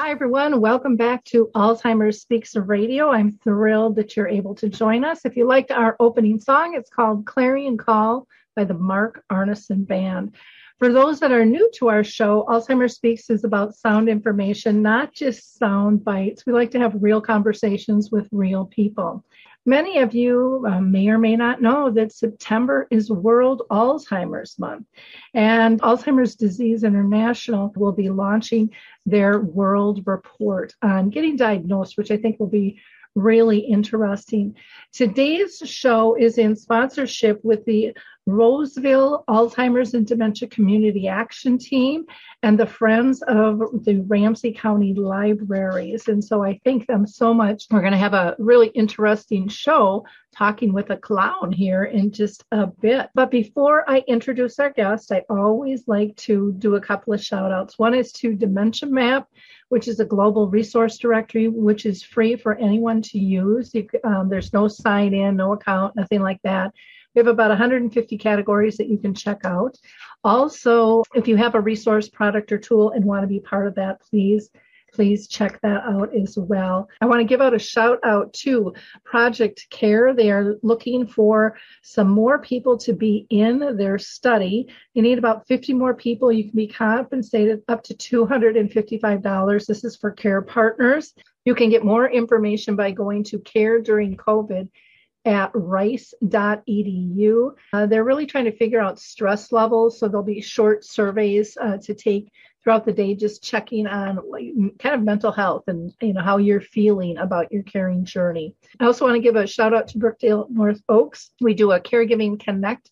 hi, everyone. Welcome back to Alzheimer's Speaks Radio. I'm thrilled that you're able to join us. If you liked our opening song, it's called Clarion Call by the Mark Arneson Band. For those that are new to our show, Alzheimer's Speaks is about sound information, not just sound bites. We like to have real conversations with real people. Many of you uh, may or may not know that September is World Alzheimer's Month, and Alzheimer's Disease International will be launching their world report on getting diagnosed, which I think will be really interesting. Today's show is in sponsorship with the Roseville Alzheimer's and Dementia Community Action Team and the Friends of the Ramsey County Libraries. And so I thank them so much. We're going to have a really interesting show talking with a clown here in just a bit. But before I introduce our guest, I always like to do a couple of shout outs. One is to Dementia Map which is a global resource directory, which is free for anyone to use. You, um, there's no sign in, no account, nothing like that. We have about 150 categories that you can check out. Also, if you have a resource, product, or tool and want to be part of that, please please check that out as well. I want to give out a shout out to Project Care. They are looking for some more people to be in their study. You need about 50 more people. You can be compensated up to $255. This is for care partners. You can get more information by going to Care During COVID at rice.edu. Uh, they're really trying to figure out stress levels, so there'll be short surveys uh, to take throughout the day, just checking on kind of mental health and you know how you're feeling about your caring journey. I also want to give a shout out to Brookdale North Oaks. We do a caregiving connect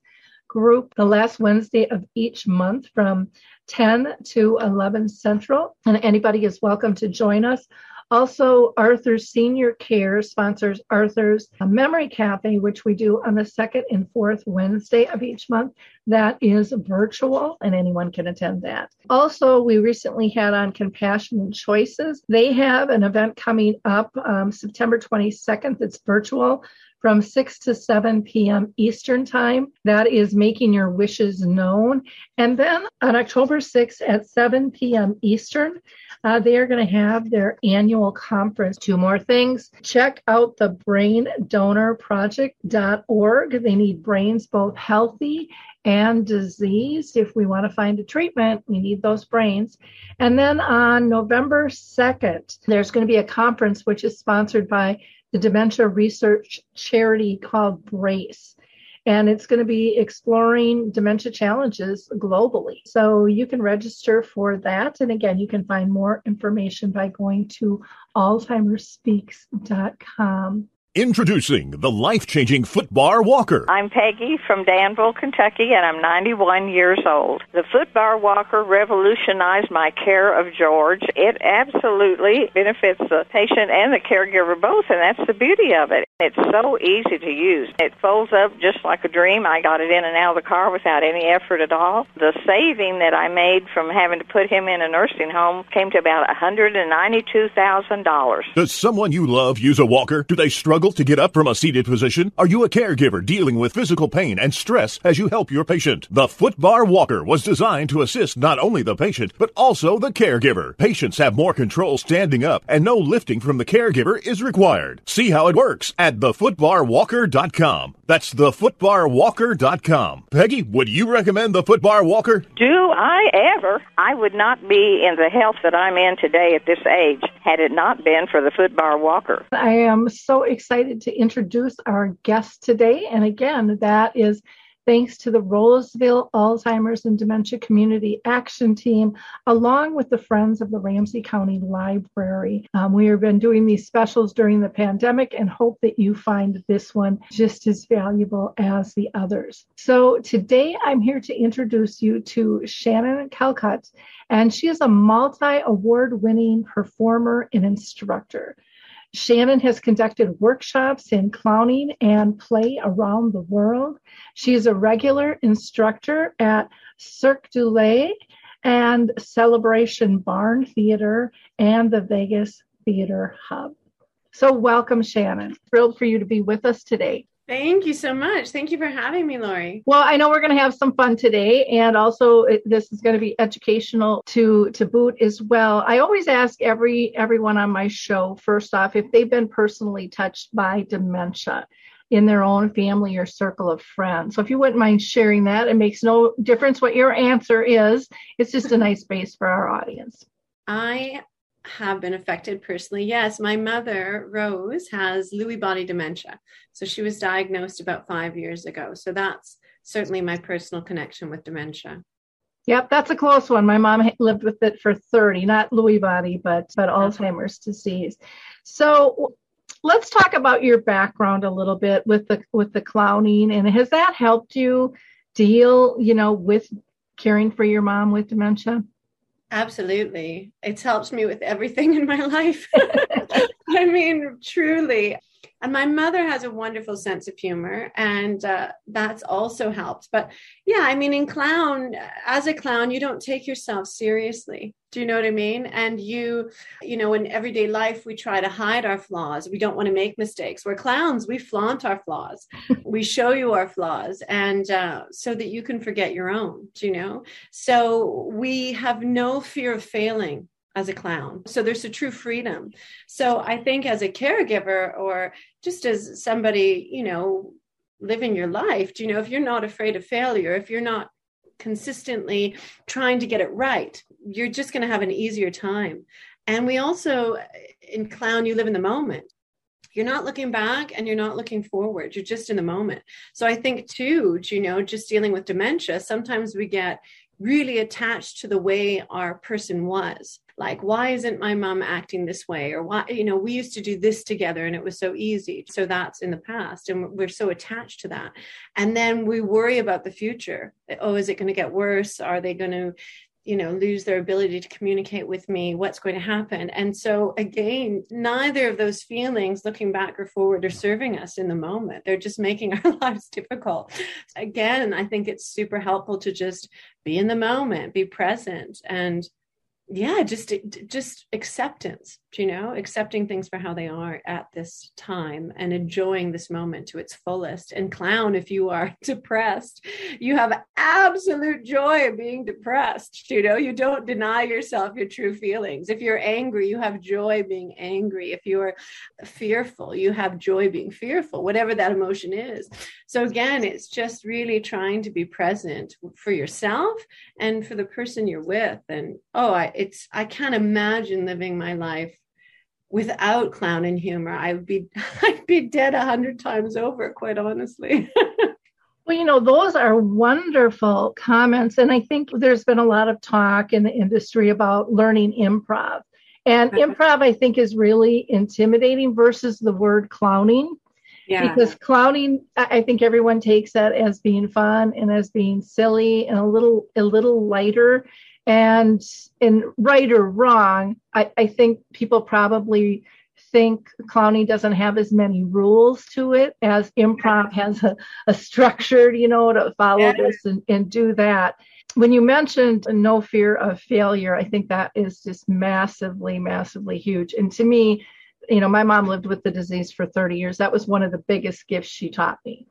group the last Wednesday of each month from 10 to 11 Central, and anybody is welcome to join us. Also, Arthur's Senior Care sponsors Arthur's Memory Cafe, which we do on the second and fourth Wednesday of each month. That is virtual and anyone can attend that. Also, we recently had on Compassion Choices. They have an event coming up um, September 22nd that's virtual from 6 to 7 p.m. Eastern Time. That is making your wishes known. And then on October 6th at 7 p.m. Eastern, uh, they are going to have their annual conference. Two more things. Check out the braindonorproject.org. They need brains both healthy and diseased. If we want to find a treatment, we need those brains. And then on November 2nd, there's going to be a conference which is sponsored by the dementia research charity called Brace. And it's going to be exploring dementia challenges globally. So you can register for that. And again, you can find more information by going to alzheimersspeaks.com. Introducing the life changing Footbar Walker. I'm Peggy from Danville, Kentucky, and I'm 91 years old. The Footbar Walker revolutionized my care of George. It absolutely benefits the patient and the caregiver both, and that's the beauty of it. It's so easy to use. It folds up just like a dream. I got it in and out of the car without any effort at all. The saving that I made from having to put him in a nursing home came to about $192,000. Does someone you love use a walker? Do they struggle to get up from a seated position? Are you a caregiver dealing with physical pain and stress as you help your patient? The Footbar Walker was designed to assist not only the patient, but also the caregiver. Patients have more control standing up and no lifting from the caregiver is required. See how it works at thefootbarwalker.com. That's thefootbarwalker.com. Peggy, would you recommend the Footbar Walker? Do I ever? I would not be in the health that I'm in today at this age had it not been for the Footbar Walker. I am so excited to introduce our guest today. And again, that is thanks to the Roseville Alzheimer's and Dementia Community Action Team, along with the Friends of the Ramsey County Library. Um, we have been doing these specials during the pandemic and hope that you find this one just as valuable as the others. So today I'm here to introduce you to Shannan Calcutt, and she is a multi award winning performer and instructor. Shannan has conducted workshops in clowning and play around the world. She is a regular instructor at Cirque du Soleil and Celebration Barn Theater and the Vegas Theater Hub. So, welcome, Shannan. Thrilled for you to be with us today. Thank you so much. Thank you for having me, Lori. Well, I know we're going to have some fun today, and also it, this is going to be educational to to boot as well. I always ask every everyone on my show first off if they've been personally touched by dementia in their own family or circle of friends. So if you wouldn't mind sharing that, it makes no difference what your answer is. It's just a nice base for our audience. I have been affected personally. Yes, my mother, Rose, has Lewy body dementia. So she was diagnosed about five years ago. So that's certainly my personal connection with dementia. Yep, that's a close one. My mom lived with it for 30, not Lewy body, but but Alzheimer's disease. So let's talk about your background a little bit with the with the clowning and has that helped you deal, you know, with caring for your mom with dementia? Absolutely. It's helped me with everything in my life. I mean, truly. And my mother has a wonderful sense of humor, and uh, that's also helped. But yeah, I mean, in clown, as a clown, you don't take yourself seriously. Do you know what I mean? And you, you know, in everyday life, we try to hide our flaws. We don't want to make mistakes. We're clowns. We flaunt our flaws. we show you our flaws, and uh, so that you can forget your own. Do you know? So we have no fear of failing as a clown. So there's a true freedom. So I think as a caregiver or just as somebody, you know, living your life, you know, if you're not afraid of failure, if you're not consistently trying to get it right, you're just going to have an easier time. And we also, in clown, you live in the moment. You're not looking back and you're not looking forward. You're just in the moment. So I think, too, you know, just dealing with dementia, sometimes we get really attached to the way our person was. Like why isn't my mom acting this way? Or why you know we used to do this together and it was so easy. So that's in the past and we're so attached to that. And then we worry about the future. Oh is it going to get worse? Are they going to you know lose their ability to communicate with me what's going to happen? And so again neither of those feelings looking back or forward are serving us in the moment. They're just making our lives difficult. Again i think it's super helpful to just be in the moment be present and yeah just just acceptance you know accepting things for how they are at this time and enjoying this moment to its fullest. And clown if you are depressed you have absolute joy of being depressed. You know you don't deny yourself your true feelings. If you're angry you have joy being angry. If you're fearful you have joy being fearful whatever that emotion is. So again it's just really trying to be present for yourself and for the person you're with. And oh I, it's i can't imagine living my life without clown and humor i would be i'd be dead a hundred times over quite honestly Well, you know, those are wonderful comments. And I think there's been a lot of talk in the industry about learning improv. And improv, I think, is really intimidating versus the word clowning. Yeah. Because clowning, I think everyone takes that as being fun and as being silly and a little a little lighter. And in right or wrong, I, I think people probably think clowning doesn't have as many rules to it as improv has a, a structure, you know, to follow yeah. this and, and do that. When you mentioned no fear of failure, I think that is just massively, massively huge. And to me, you know, my mom lived with the disease for 30 years. That was one of the biggest gifts she taught me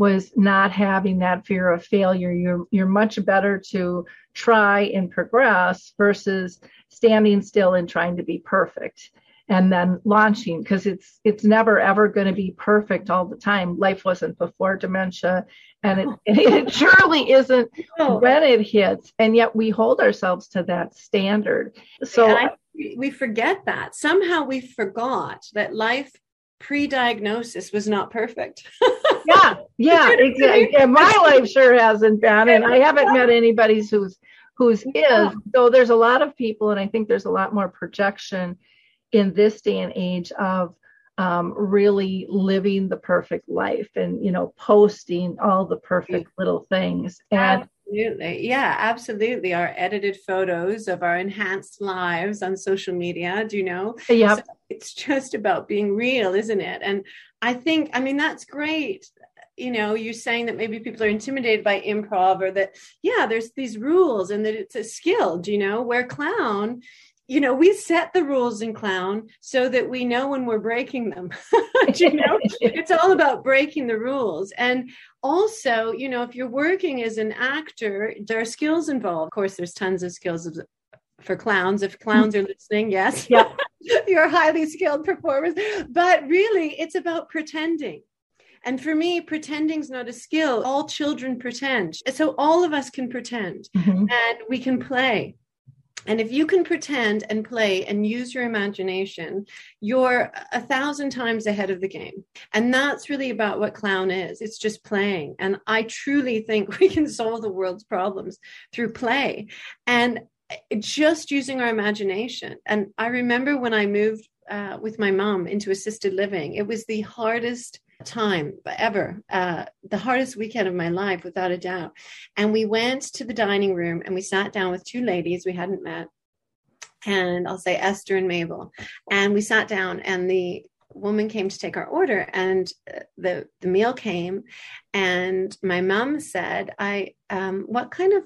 was not having that fear of failure. You're you're much better to try and progress versus standing still and trying to be perfect and then launching because it's it's never ever going to be perfect all the time. Life wasn't before dementia and it, oh. it surely isn't oh. when it hits and yet we hold ourselves to that standard. So I, we forget that. Somehow we forgot that life pre-diagnosis was not perfect. yeah, yeah, exactly. Yeah, my life sure hasn't been, and I haven't met anybody who's who's is. So there's a lot of people, and I think there's a lot more projection in this day and age of um, really living the perfect life and you know posting all the perfect little things and absolutely. Yeah absolutely. Our edited photos of our enhanced lives on social media do you know? Yeah so it's just about being real isn't it? And i think i mean that's great. You know you're saying that maybe people are intimidated by improv or that yeah there's these rules and that it's a skill do you know? Where clown you know we set the rules in clown so that we know when we're breaking them you know it's all about breaking the rules and also you know if you're working as an actor there are skills involved of course there's tons of skills for clowns if clowns are listening yes yeah. you're highly skilled performers but really it's about pretending and for me, pretending's not a skill. All children pretend. So all of us can pretend mm-hmm. and we can play. And if you can pretend and play and use your imagination, you're a thousand times ahead of the game. And that's really about what clown is it's just playing. And I truly think we can solve the world's problems through play and just using our imagination. And I remember when I moved uh, with my mom into assisted living, it was the hardest time ever, uh, the hardest weekend of my life, without a doubt. And we went to the dining room and we sat down with two ladies we hadn't met. And I'll say Esther and Mabel. And we sat down and the woman came to take our order and uh, the the meal came and my mom said i um, what kind of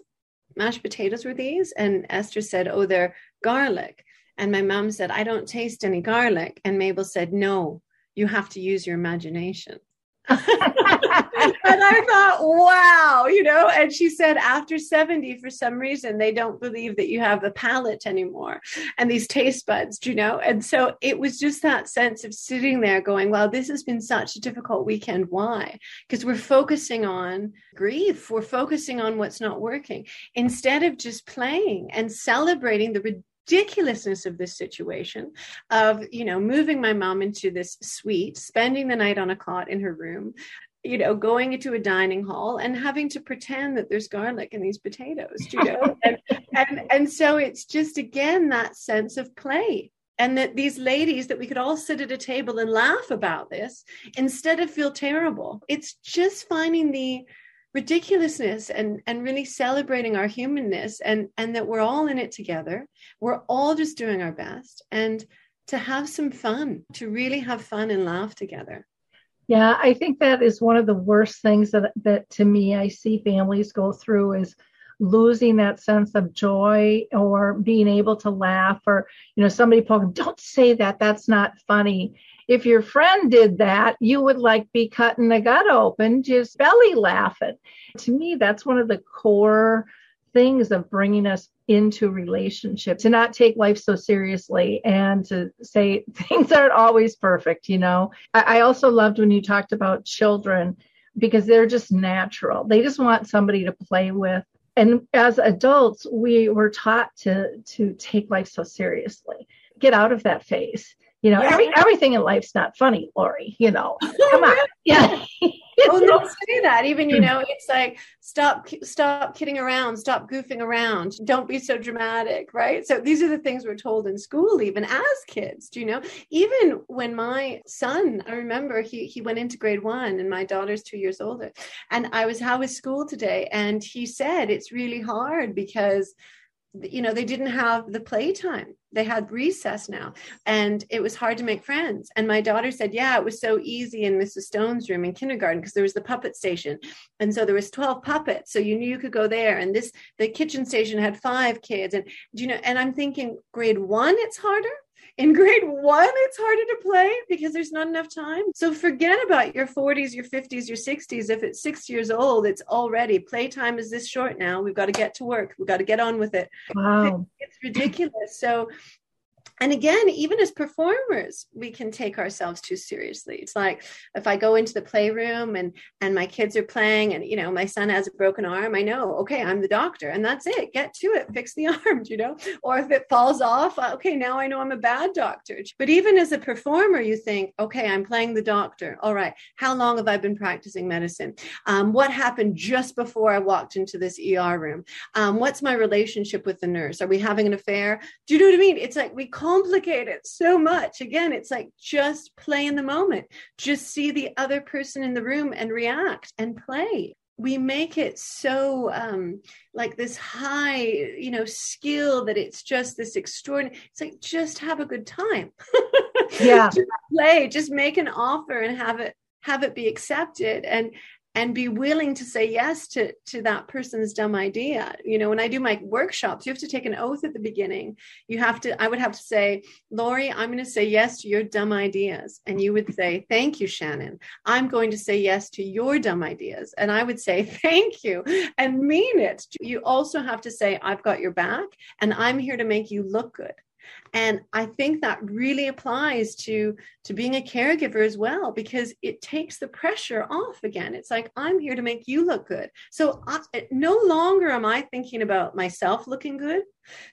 mashed potatoes were these and esther said oh they're garlic and my mom said i don't taste any garlic and mabel said no you have to use your imagination. and I thought, wow, you know, and she said after 70, for some reason, they don't believe that you have a palate anymore and these taste buds, you know? And so it was just that sense of sitting there going, wow, this has been such a difficult weekend. Why? Because we're focusing on grief, we're focusing on what's not working instead of just playing and celebrating the ridiculousness of this situation of you know moving my mom into this suite spending the night on a cot in her room you know going into a dining hall and having to pretend that there's garlic in these potatoes you know? And, and and so it's just again that sense of play and that these ladies that we could all sit at a table and laugh about this instead of feel terrible. It's just finding the ridiculousness and and really celebrating our humanness and and that we're all in it together. We're all just doing our best. And to have some fun to really have fun and laugh together. Yeah i think that is one of the worst things that that to me i see families go through is losing that sense of joy or being able to laugh or you know somebody poking don't say that that's not funny if your friend did that, you would like be cutting the gut open, just belly laughing. To me, that's one of the core things of bringing us into relationship to not take life so seriously and to say things aren't always perfect you know? I, I, also loved when you talked about children because they're just natural. They just want somebody to play with. And as adults we were taught to to take life so seriously. Get out of that phase you know, yeah. every everything in life's not funny, Lori. You know, come on. Yeah. oh, no, say that. Even you know, it's like stop, stop kidding around, stop goofing around, don't be so dramatic, right? So these are the things we're told in school, even as kids. Do you know? Even when my son, I remember he he went into grade one, and my daughter's two years older, and I was how was school today, and he said it's really hard because you know they didn't have the playtime. They had recess now and it was hard to make friends. And my daughter said yeah it was so easy in mrs stone's room in kindergarten because there was the puppet station. And so there was 12 puppets so you knew you could go there. And this the kitchen station had five kids and do you know and i'm thinking grade one it's harder in grade one, it's harder to play because there's not enough time. So forget about your 40s, your 50s, your 60s. If it's six years old, it's already playtime is this short now. We've got to get to work. We've got to get on with it. Wow. It's ridiculous. So and again even as performers we can take ourselves too seriously. It's like if i go into the playroom and and my kids are playing and you know my son has a broken arm i know okay i'm the doctor and that's it. Get to it. Fix the arm you know? Or if it falls off uh, okay now i know i'm a bad doctor. But even as a performer you think okay i'm playing the doctor. All right. How long have i been practicing medicine? Um, what happened just before i walked into this er room? Um, what's my relationship with the nurse? Are we having an affair? Do you know what i mean? It's like we complicate it so much. Again, it's like just play in the moment, just see the other person in the room and react and play. We make it so um, like this high, you know, skill that it's just this extraordinary. It's like just have a good time. Yeah, just play, just make an offer and have it have it be accepted. And and be willing to say yes to to that person's dumb idea. You know when i do my workshops you have to take an oath at the beginning. You have to i would have to say lori i'm going to say yes to your dumb ideas. And you would say thank you shannan. I'm going to say yes to your dumb ideas. And i would say thank you and mean it. You also have to say i've got your back and i'm here to make you look good and i think that really applies to to being a caregiver as well because it takes the pressure off again. It's like i'm here to make you look good. So I, no longer am i thinking about myself looking good.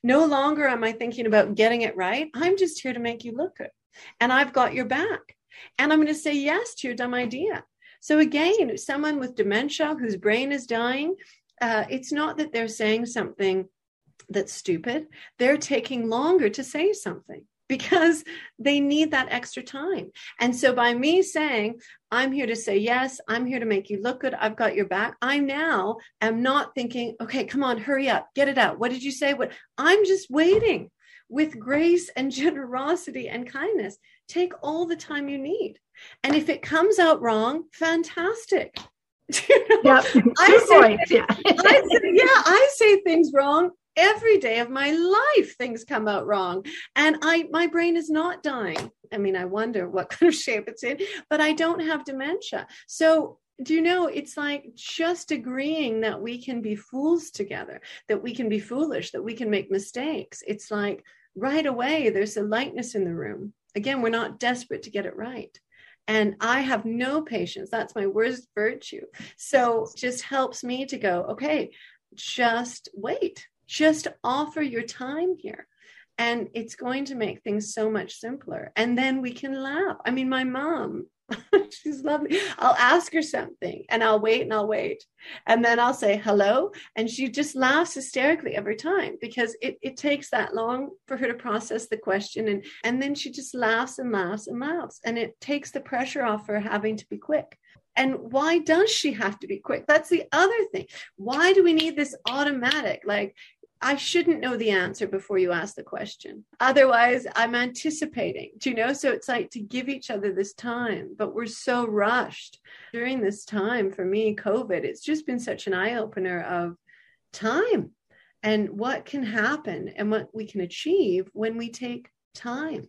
No longer am i thinking about getting it right. I'm just here to make you look good. And i've got your back. And i'm going to say yes to your dumb idea. So again someone with dementia whose brain is dying uh, it's not that they're saying something that's stupid. They're taking longer to say something because they need that extra time. And so by me saying, I'm here to say yes, I'm here to make you look good, I've got your back, I now am not thinking, okay, come on, hurry up, get it out. What did you say? What I'm just waiting with grace and generosity and kindness. Take all the time you need. And if it comes out wrong, fantastic. you know, yeah, I say, yeah. I say, yeah, I say things wrong every day of my life things come out wrong. And i my brain is not dying. I mean i wonder what kind of shape it's in but i don't have dementia. So do you know it's like just agreeing that we can be fools together that we can be foolish that we can make mistakes. It's like right away there's a lightness in the room. Again we're not desperate to get it right. And I have no patience. That's my worst virtue. So just helps me to go, okay, just wait just offer your time here. And it's going to make things so much simpler. And then we can laugh. I mean, my mom, she's lovely. I'll ask her something and I'll wait and I'll wait. And then I'll say hello. And she just laughs hysterically every time because it, it takes that long for her to process the question. And, and then she just laughs and laughs and laughs. And it takes the pressure off her having to be quick. And why does she have to be quick? That's the other thing. Why do we need this automatic? Like, I shouldn't know the answer before you ask the question. Otherwise, I'm anticipating, do you know? So it's like to give each other this time, but we're so rushed during this time. For me, COVID, it's just been such an eye opener of time and what can happen and what we can achieve when we take time.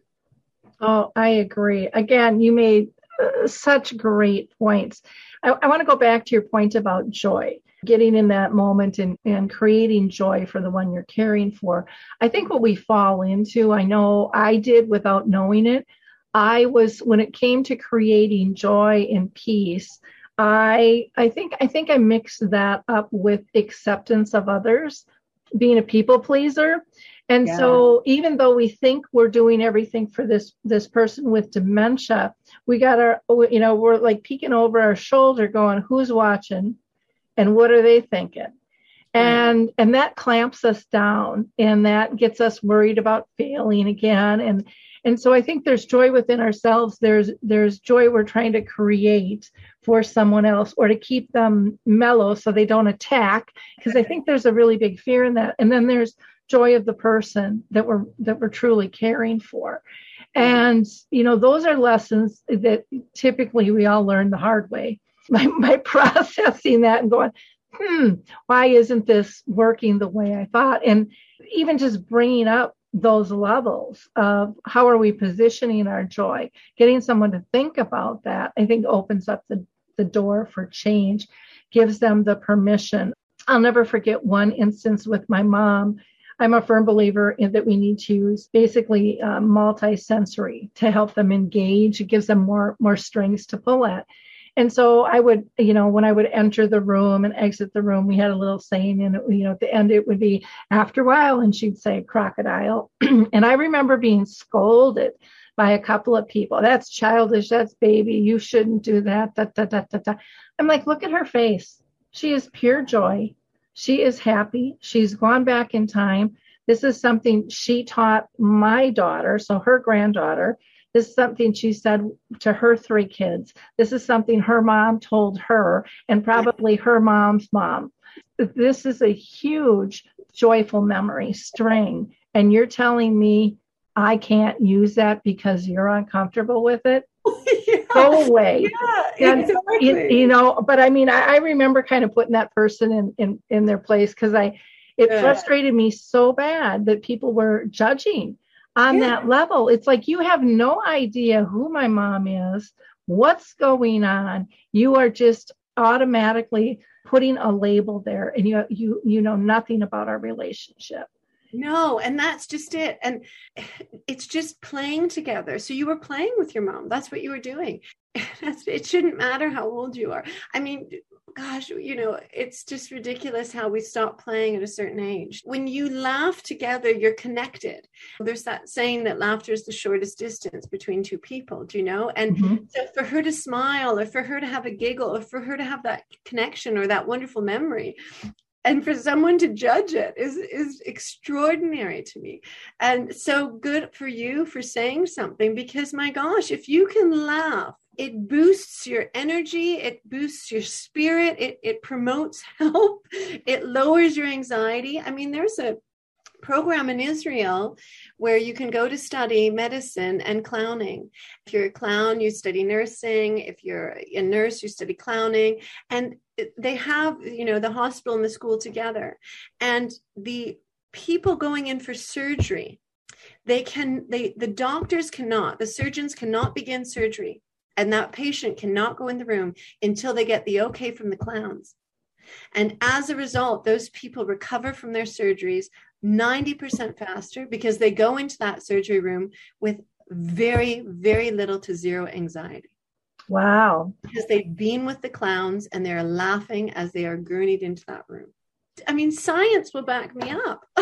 Oh, I agree. Again, you made uh, such great points. I, I want to go back to your point about joy getting in that moment and, and creating joy for the one you're caring for. I think what we fall into, I know I did without knowing it. I was when it came to creating joy and peace, I I think I think I mixed that up with acceptance of others, being a people pleaser. And yeah. so even though we think we're doing everything for this this person with dementia, we got our you know, we're like peeking over our shoulder going, who's watching? And what are they thinking? Mm-hmm. And and that clamps us down and that gets us worried about failing again. And and so i think there's joy within ourselves. There's there's joy we're trying to create for someone else or to keep them mellow so they don't attack because i think there's a really big fear in that. And then there's joy of the person that we're that we're truly caring for. Mm-hmm. And you know those are lessons that typically we all learn the hard way my, my processing that and going, hmm, why isn't this working the way I thought? And even just bringing up those levels of how are we positioning our joy, getting someone to think about that, I think opens up the, the door for change, gives them the permission. I'll never forget one instance with my mom. I'm a firm believer in that we need to use basically uh, multi-sensory to help them engage. It gives them more more strings to pull at. And so I would, you know, when I would enter the room and exit the room, we had a little saying, and you know, at the end it would be after a while, and she'd say crocodile. and I remember being scolded by a couple of people. That's childish. That's baby. You shouldn't do that. Da, da, da, da, da. I'm like, look at her face. She is pure joy. She is happy. She's gone back in time. This is something she taught my daughter, so her granddaughter. This is something she said to her three kids. This is something her mom told her, and probably her mom's mom. This is a huge, joyful memory string. And you're telling me I can't use that because you're uncomfortable with it? yeah. Go away. Yeah, exactly. you, you, know, but I mean, I, I, remember kind of putting that person in, in, in their place because I, it yeah. frustrated me so bad that people were judging on yeah. that level. It's like you have no idea who my mom is, what's going on. You are just automatically putting a label there and you you you know nothing about our relationship. No, and that's just it. And it's just playing together. So you were playing with your mom. That's what you were doing. it shouldn't matter how old you are. I mean, gosh, you know, it's just ridiculous how we stop playing at a certain age. When you laugh together, you're connected. There's that saying that laughter is the shortest distance between two people, do you know? And mm-hmm. so for her to smile or for her to have a giggle or for her to have that connection or that wonderful memory, and for someone to judge it is is extraordinary to me and so good for you for saying something because my gosh if you can laugh it boosts your energy it boosts your spirit it, it promotes help it lowers your anxiety i mean there's a program in Israel where you can go to study medicine and clowning. If you're a clown, you study nursing. If you're a nurse, you study clowning. And they have, you know, the hospital and the school together. And the people going in for surgery, they can, they, the doctors cannot, the surgeons cannot begin surgery. And that patient cannot go in the room until they get the okay from the clowns. And as a result, those people recover from their surgeries 90% faster because they go into that surgery room with very, very little to zero anxiety. Wow. Because they've been with the clowns and they're laughing as they are gurneyed into that room. I mean, science will back me up.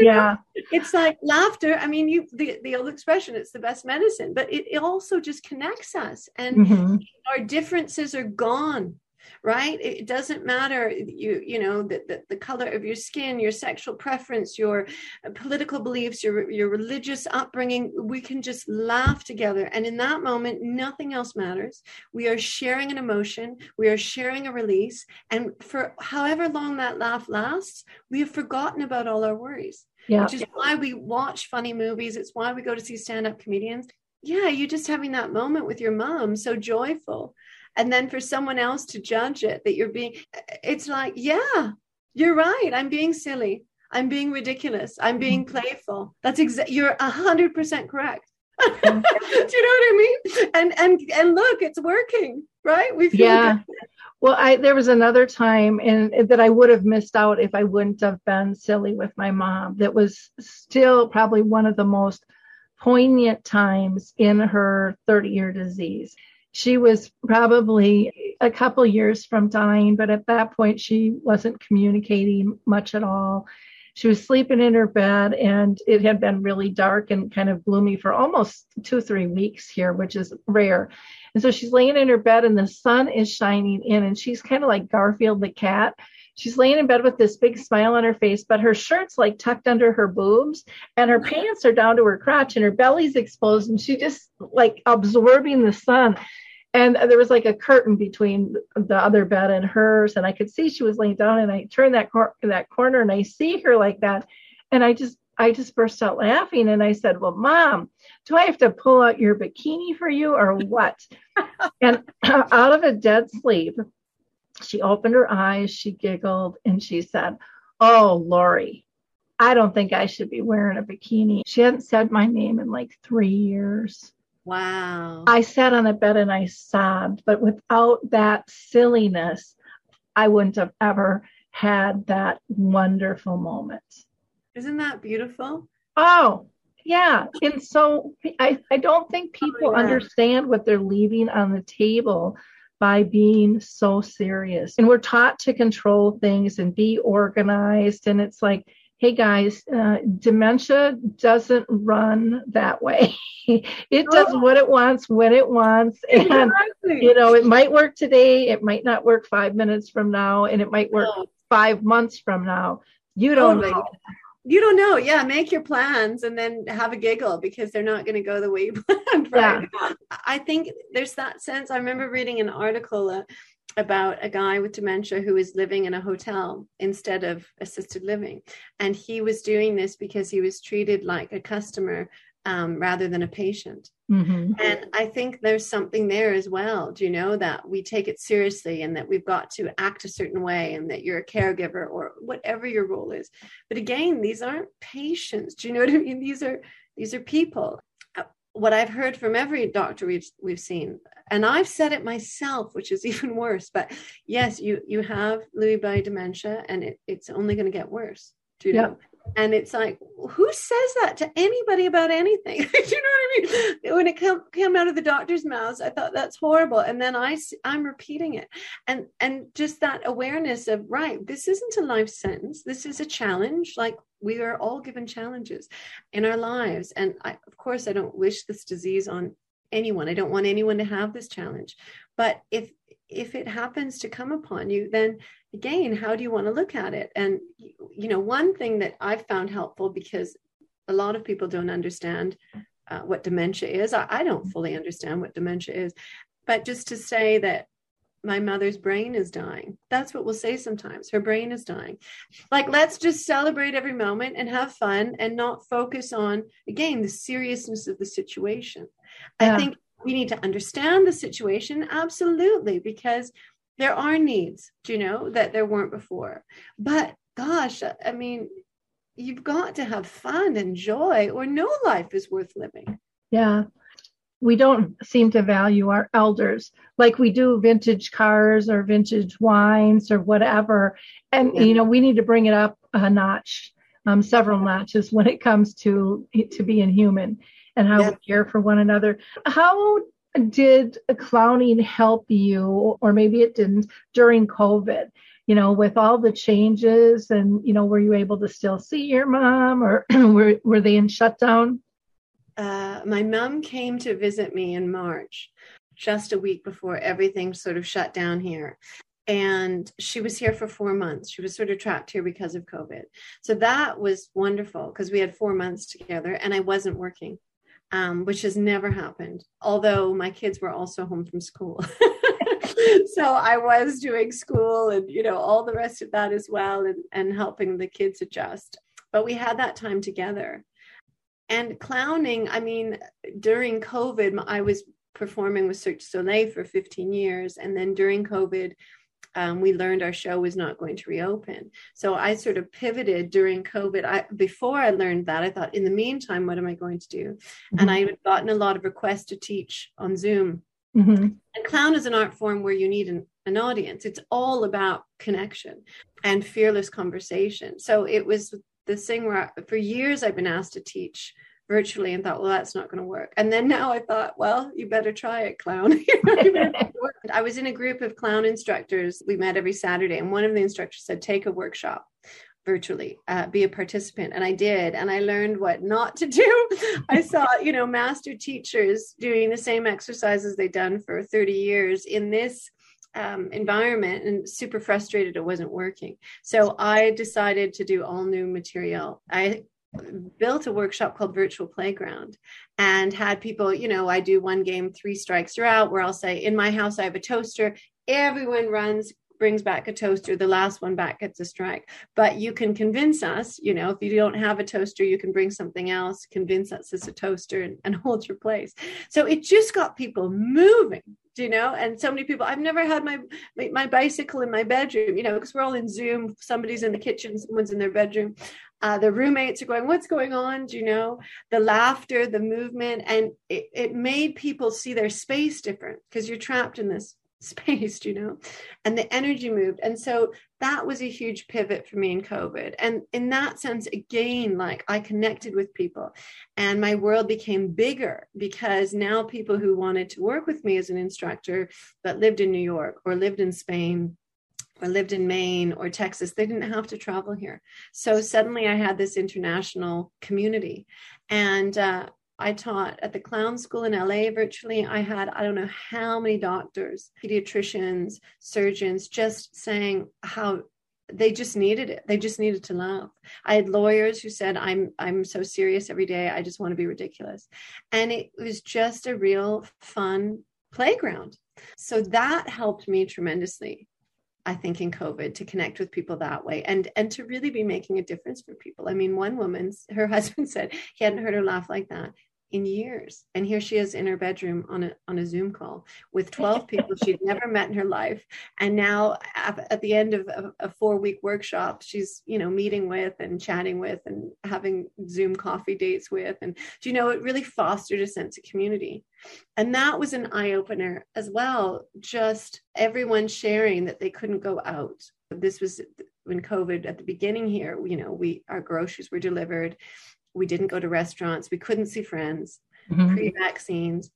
yeah. Know? It's like laughter. I mean, you the, the old expression, it's the best medicine, but it, it also just connects us and mm-hmm. our differences are gone right? It doesn't matter you you know the, the, the, color of your skin your sexual preference your uh, political beliefs your your religious upbringing we can just laugh together. And in that moment nothing else matters. We are sharing an emotion we are sharing a release. And for however long that laugh lasts we have forgotten about all our worries yeah. which is why we watch funny movies. It's why we go to see stand-up comedians. Yeah, you just having that moment with your mom, so joyful and then for someone else to judge it that you're being it's like yeah you're right. I'm being silly. I'm being ridiculous. I'm being mm-hmm. playful. That's exactly you're a hundred percent correct. Do you know what i mean? And and and look it's working right? We yeah. good. well i there was another time and that i would have missed out if i wouldn't have been silly with my mom. That was still probably one of the most poignant times in her 30 year disease she was probably a couple years from dying, but at that point she wasn't communicating much at all. She was sleeping in her bed and it had been really dark and kind of gloomy for almost two, three weeks here, which is rare. And so she's laying in her bed and the sun is shining in and she's kind of like Garfield the cat she's laying in bed with this big smile on her face, but her shirt's like tucked under her boobs and her pants are down to her crotch and her belly's exposed and she just like absorbing the sun. And there was like a curtain between the other bed and hers and i could see she was laying down and i turned that cor- that corner and i see her like that. And i just i just burst out laughing and i said well mom do i have to pull out your bikini for you or what? And out of a dead sleep she opened her eyes she giggled and she said oh lori i don't think i should be wearing a bikini she hadn't said my name in like three years Wow. I sat on the bed and I sobbed, but without that silliness, I wouldn't have ever had that wonderful moment. Isn't that beautiful? Oh, yeah. And so I, I don't think oh, people Oh, yeah. understand what they're leaving on the table by being so serious. And we're taught to control things and be organized. And it's like, hey guys, uh, dementia doesn't run that way. it does Oh. what it wants when it wants. And, Exactly. you know, it might work today. It might not work five minutes from now. And it might work No. five months from now. You don't Totally. know. You don't know. Yeah, make your plans and then have a giggle because they're not going to go the way you planned. Right? I think there's that sense. I remember reading an article uh, about a guy with dementia who was living in a hotel instead of assisted living, and he was doing this because he was treated like a customer um, rather than a patient. Mhm. And I think there's something there as well, do you know, that we take it seriously and that we've got to act a certain way and that you're a caregiver or whatever your role is. But again, these aren't patients. Do you know what I mean? These are these are people. Uh, What I've heard from every doctor we've we've seen, and I've said it myself, which is even worse. But yes, you you have Lewy body dementia, and it, it's only going to get worse. Do you Yeah. know? And it's like, who says that to anybody about anything? Do you know what I mean? When it come, came out of the doctor's mouths, I thought that's horrible. And then i i'm repeating it. And, and just that awareness of, right, this isn't a life sentence. This is a challenge. Like we are all given challenges in our lives. And I, of course, I don't wish this disease on anyone. I don't want anyone to have this challenge. But if, if it happens to come upon you, then again, how do you want to look at it? And, you know, one thing that I've found helpful because a lot of people don't understand uh, what dementia is. I, I don't fully understand what dementia is, but just to say that my mother's brain is dying. That's what we'll say sometimes. Her brain is dying. Like, let's just celebrate every moment and have fun and not focus on, again, the seriousness of the situation. Yeah. I think we need to understand the situation, absolutely, because there are needs, you know, that there weren't before. But gosh, I mean, you've got to have fun and joy, or no life is worth living. Yeah. We don't seem to value our elders like we do vintage cars or vintage wines or whatever. And, Yeah. you know, we need to bring it up a notch, um, several notches when it comes to, to being human and how Yeah. we care for one another. How did clowning help you, or maybe it didn't, during COVID? You know, with all the changes and, you know, were you able to still see your mom or were, were they in shutdown? uh, my mom came to visit me in March, just a week before everything sort of shut down here. And she was here for four months. She was sort of trapped here because of COVID. So that was wonderful because we had four months together and I wasn't working, um, which has never happened, although my kids were also home from school. so I was doing school and, you know, all the rest of that as well and, and helping the kids adjust. But we had that time together and clowning i mean during covid i was performing with cirque du soleil for 15 years and then during covid um, we learned our show was not going to reopen. So i sort of pivoted during covid. I, before i learned that i thought in the meantime what am i going to do? And i had gotten a lot of requests to teach on zoom. Mhm. and clown is an art form where you need an, an audience. It's all about connection and fearless conversation. So it was this thing where I- for years i've been asked to teach virtually and thought well that's not going to work. And then now i thought well you better try it clown. You know, you better make it. Work. i was in a group of clown instructors. We met every saturday and one of the instructors said take a workshop virtually uh, be a participant. And i did and i learned what not to do. I saw you know master teachers doing the same exercises they'd done for 30 years in this um, environment and super frustrated it wasn't working. So i decided to do all new material. I built a workshop called virtual playground and had people you know i do one game three strikes you're out where i'll say in my house i have a toaster. Everyone runs brings back a toaster the last one back gets a strike. But you can convince us you know if you don't have a toaster you can bring something else convince us it's a toaster and, and hold your place. So it just got people moving you know and so many people i've never had my, my bicycle in my bedroom you know because we're all in zoom somebody's in the kitchen someone's in their bedroom uh, the roommates are going what's going on do you know the laughter the movement and it, it made people see their space different because you're trapped in this spaced, you know, and the energy moved. And so that was a huge pivot for me in COVID. And in that sense, again, like I connected with people and my world became bigger because now people who wanted to work with me as an instructor that lived in New York or lived in Spain or lived in Maine or Texas, they didn't have to travel here. So suddenly I had this international community. And uh, I taught at the clown school in LA virtually. I had, I don't know how many doctors, pediatricians, surgeons just saying how they just needed it. They just needed to laugh. I had lawyers who said, I'm I'm so serious every day. I just want to be ridiculous. And it was just a real fun playground. So that helped me tremendously. I think in COVID to connect with people that way and and to really be making a difference for people. I mean, one woman, her husband said he hadn't heard her laugh like that in years. And here she is in her bedroom on a on a Zoom call with 12 people she'd never met in her life. And now at the end of a, a four week workshop, she's, you know, meeting with and chatting with and having Zoom coffee dates with. And do you know, it really fostered a sense of community. And that was an eye opener as well. Just everyone sharing that they couldn't go out. This was when COVID at the beginning here, you know, we our groceries were delivered we didn't go to restaurants. We couldn't see friends mm-hmm. pre vaccines.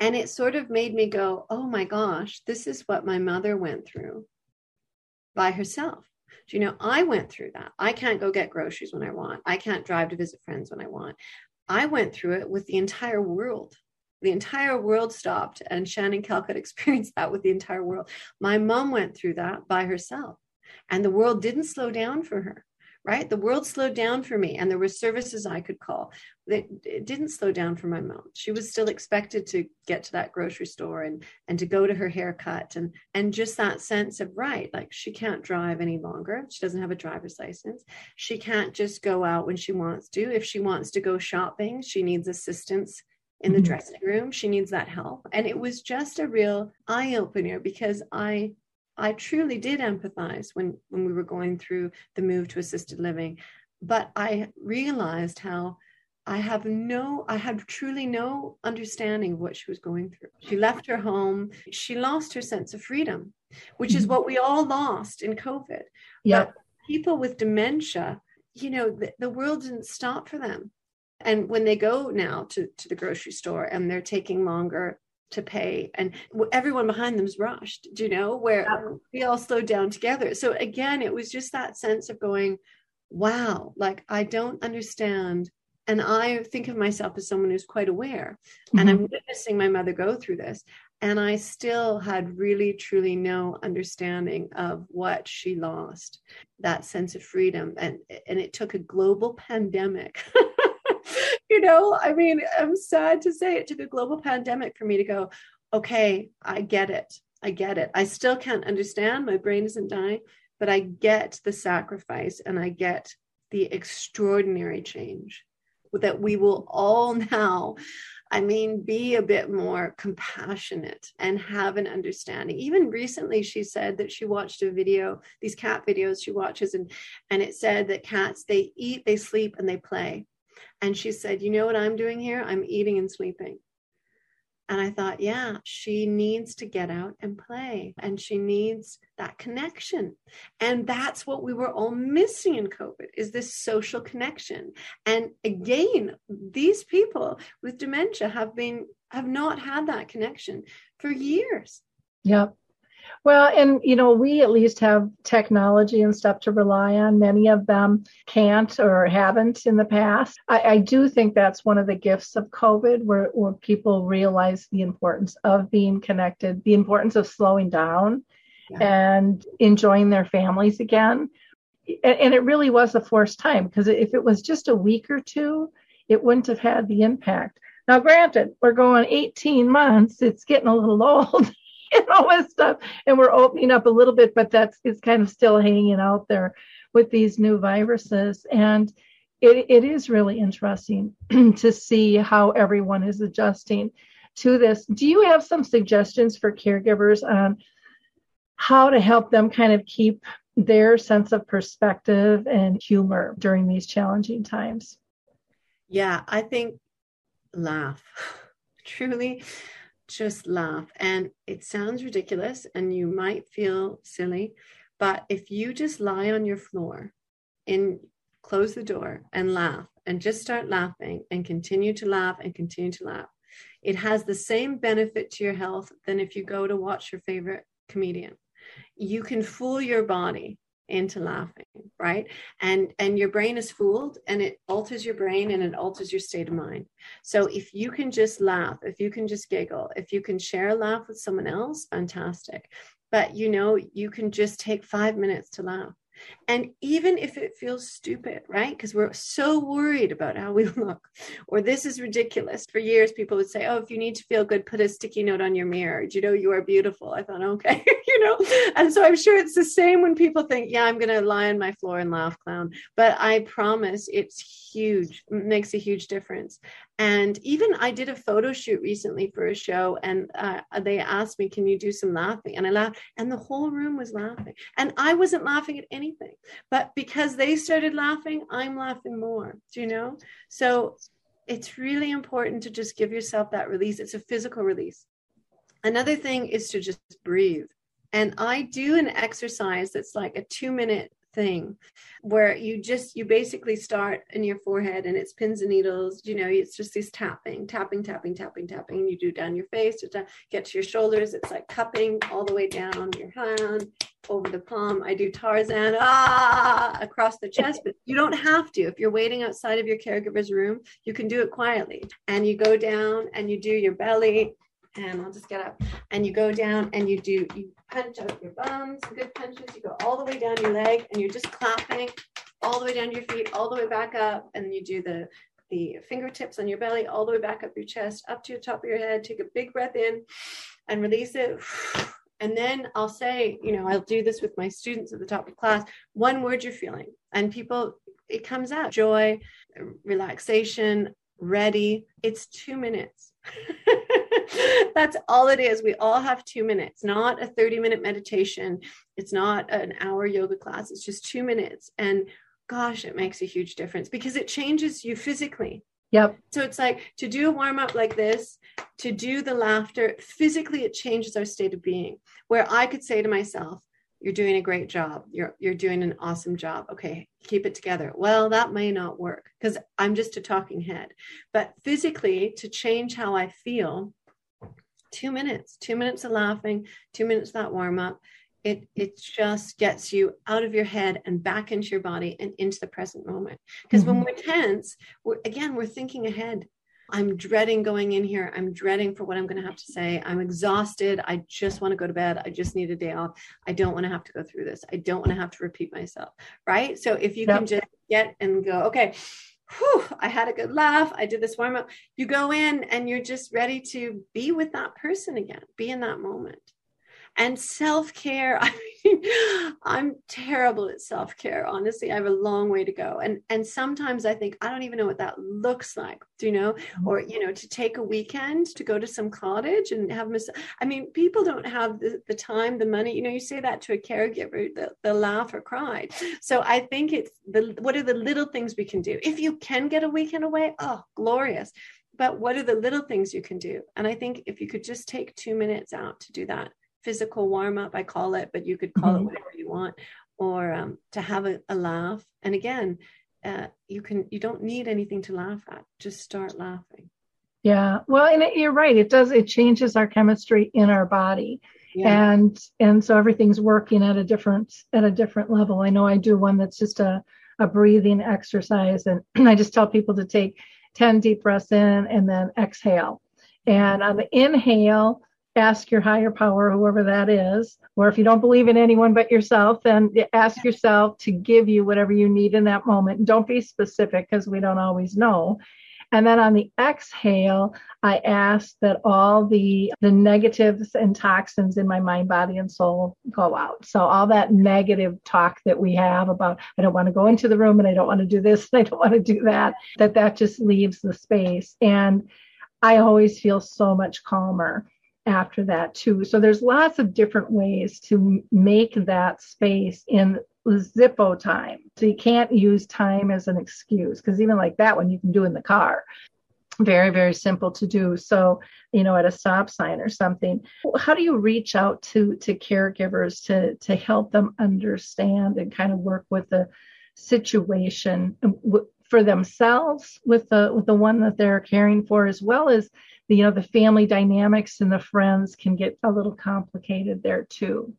And it sort of made me go, oh my gosh, this is what my mother went through by herself. Do you know, I went through that. I can't go get groceries when I want, I can't drive to visit friends when I want. I went through it with the entire world. The entire world stopped, and Shannan Calcutt experienced that with the entire world. My mom went through that by herself, and the world didn't slow down for her right? The world slowed down for me, and there were services I could call. It, it didn't slow down for my mom. She was still expected to get to that grocery store and and to go to her haircut, and and just that sense of right, like she can't drive any longer. She doesn't have a driver's license. She can't just go out when she wants to. If she wants to go shopping, she needs assistance in the mm-hmm. dressing room. She needs that help. And it was just a real eye opener because I I truly did empathize when when we were going through the move to assisted living, but I realized how I have no, I had truly no understanding of what she was going through. She left her home. She lost her sense of freedom, which is mm-hmm. what we all lost in COVID. Yeah. But people with dementia, you know, the, the world didn't stop for them. And when they go now to, to the grocery store and they're taking longer to pay and everyone behind them's rushed do you know where yeah. we all slowed down together so again it was just that sense of going wow like i don't understand and i think of myself as someone who's quite aware mm-hmm. and i'm witnessing my mother go through this and i still had really truly no understanding of what she lost that sense of freedom and and it took a global pandemic you know, I mean, I'm sad to say it took a global pandemic for me to go, okay, I get it. I get it. I still can't understand. My brain isn't dying, but I get the sacrifice and I get the extraordinary change that we will all now I mean, be a bit more compassionate and have an understanding. Even recently, she said that she watched a video, these cat videos she watches, and and it said that cats they eat, they sleep, and they play. And she said, You know what I'm doing here? I'm eating and sleeping. And I thought, yeah, she needs to get out and play and she needs that connection. And that's what we were all missing in COVID is this social connection. And again, these people with dementia have been have not had that connection for years. Yep. Well, and you know, we at least have technology and stuff to rely on. Many of them can't or haven't in the past. I, I do think that's one of the gifts of COVID, where, where people realize the importance of being connected, the importance of slowing down yeah. and enjoying their families again. And, and it really was a forced time because if it was just a week or two, it wouldn't have had the impact. Now, granted, we're going 18 months, it's getting a little old. and all this stuff. And we're opening up a little bit, but that's it's kind of still hanging out there with these new viruses. And it, it is really interesting to see how everyone is adjusting to this. Do you have some suggestions for caregivers on how to help them kind of keep their sense of perspective and humor during these challenging times? Yeah, I think laugh. Truly just laugh. And it sounds ridiculous and you might feel silly, but if you just lie on your floor and close the door and laugh and just start laughing and continue to laugh and continue to laugh, it has the same benefit to your health than if you go to watch your favorite comedian. You can fool your body into laughing right and and your brain is fooled and it alters your brain and it alters your state of mind so if you can just laugh if you can just giggle if you can share a laugh with someone else fantastic but you know you can just take 5 minutes to laugh and even if it feels stupid, right? Because we're so worried about how we look, or this is ridiculous. For years, people would say, Oh, if you need to feel good, put a sticky note on your mirror. Do you know you are beautiful? I thought, okay, know. And so I'm sure it's the same when people think, Yeah, I'm going to lie on my floor and laugh clown. But I promise it's huge, makes a huge difference. And even I did a photo shoot recently for a show, and uh, they asked me, Can you do some laughing? And I laughed, and the whole room was laughing. And I wasn't laughing at anything, but because they started laughing, I'm laughing more. Do you know? So it's really important to just give yourself that release. It's a physical release. Another thing is to just breathe. And I do an exercise that's like a two minute thing where you just you basically start in your forehead and it's pins and needles you know it's just this tapping tapping tapping tapping tapping you do down your face get to your shoulders. It's like cupping all the way down your hand over the palm. I do tarzan ah across the chest but you don't have to. If you're waiting outside of your caregiver's room you can do it quietly. And you go down and you do your belly and I'll just get up and you go down and you do you punch out your bums, good punches. You go all the way down your leg and you're just clapping all the way down your feet, all the way back up, and you do the the fingertips on your belly all the way back up your chest, up to the top of your head. Take a big breath in and release it. And then I'll say, you know, I'll do this with my students at the top of class. One word you're feeling, and people, it comes out joy, relaxation, ready. It's two minutes. That's all it is. We all have two minutes, not a 30 minute meditation. It's not an hour yoga class. It's just two minutes. And gosh, it makes a huge difference because it changes you physically. Yep. So it's like to do a warm up like this, to do the laughter, physically, it changes our state of being. Where I could say to myself, you're doing a great job. You're you're doing an awesome job. Okay, keep it together. Well, that may not work because I'm just a talking head. But physically, to change how I feel, two minutes, two minutes of laughing, two minutes of that warm up. It it just gets you out of your head and back into your body and into the present moment. Because mm-hmm. when we're tense, we're again we're thinking ahead. I'm dreading going in here. I'm dreading for what I'm going to have to say. I'm exhausted. I just want to go to bed. I just need a day off. I don't want to have to go through this. I don't want to have to repeat myself. Right. So if you yep. can just get and go, okay, whew, I had a good laugh. I did this warm up. You go in and you're just ready to be with that person again, be in that moment and self care. I mean, I'm terrible at self care. Honestly, I have a long way to go. And and sometimes I think I don't even know what that looks like. Do you know? Mm-hmm. Or you know, to take a weekend to go to some cottage and have mis- I mean, people don't have the, the time, the money. You know, you say that to a caregiver, they'll, they'll laugh or cry. So I think it's the what are the little things we can do if you can get a weekend away? Oh, glorious but what are the little things you can do? And I think if you could just take two minutes out to do that, physical warm up, I call it, but you could call mm-hmm. it whatever you want, or um, to have a, a, laugh. And again, uh, you can you don't need anything to laugh at. Just start laughing. Yeah, well, and it, you're right. It does. It changes our chemistry in our body. Yeah. and and so everything's working at a different at a different level i know i do one that's just a a breathing exercise and i just tell people to take 10 deep breaths in and then exhale and on the inhale ask your higher power, whoever that is, or if you don't believe in anyone but yourself, then ask yourself to give you whatever you need in that moment. Don't be specific because we don't always know. And then on the exhale, I ask that all the, the negatives and toxins in my mind, body, and soul go out. So all that negative talk that we have about, I don't want to go into the room and I don't want to do this and I don't want to do that, that that just leaves the space. And I always feel so much calmer after that too. So there's lots of different ways to make that space in Zippo time. So you can't use time as an excuse because even like that one you can do in the car. very very simple to do so you know at a stop sign or something how do you reach out to to caregivers to to help them understand and kind of work with the situation for themselves with the with the one that they're caring for as well as the, you know the family dynamics and the friends can get a little complicated there too.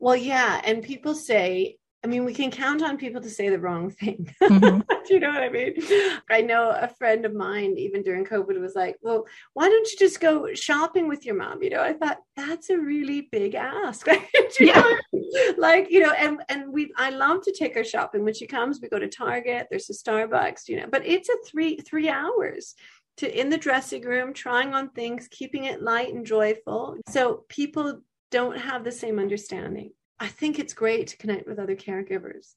Well yeah and people say I mean, we can count on people to say the wrong thing. Mm-hmm. Do you know what I mean? I know a friend of mine, even during COVID, was like, Well, why don't you just go shopping with your mom? You know, I thought that's a really big ask. yeah. Know? Like, you know, and and we I love to take her shopping. When she comes, we go to Target, there's a Starbucks, you know, but it's a three three hours to in the dressing room, trying on things, keeping it light and joyful. So people don't have the same understanding. I think it's great to connect with other caregivers.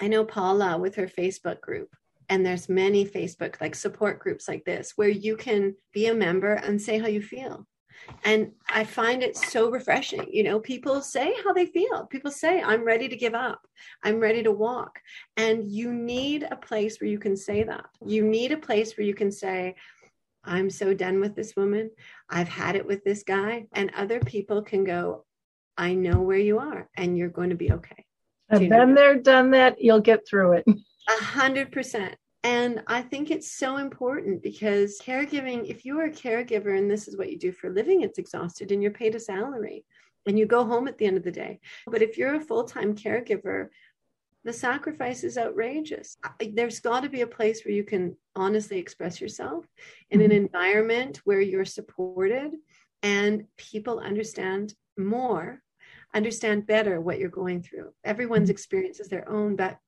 I know Paula with her Facebook group, and there's many Facebook like support groups like this where you can be a member and say how you feel. And I find it so refreshing. You know, people say how they feel. People say, I'm ready to give up. I'm ready to walk. And you need a place where you can say that. You need a place where you can say, I'm so done with this woman. I've had it with this guy. And other people can go, I know where you are and you're going to be okay. I've been there, done that. You'll get through it. A hundred percent. And I think it's so important because caregiving, if you are a caregiver and this is what you do for a living, it's exhausted and you're paid a salary and you go home at the end of the day. But if you're a full time caregiver, the sacrifice is outrageous. There's got to be a place where you can honestly express yourself in an mm-hmm. environment where you're supported and people understand more understand better what you're going through. Everyone's mm-hmm. experience is their own, but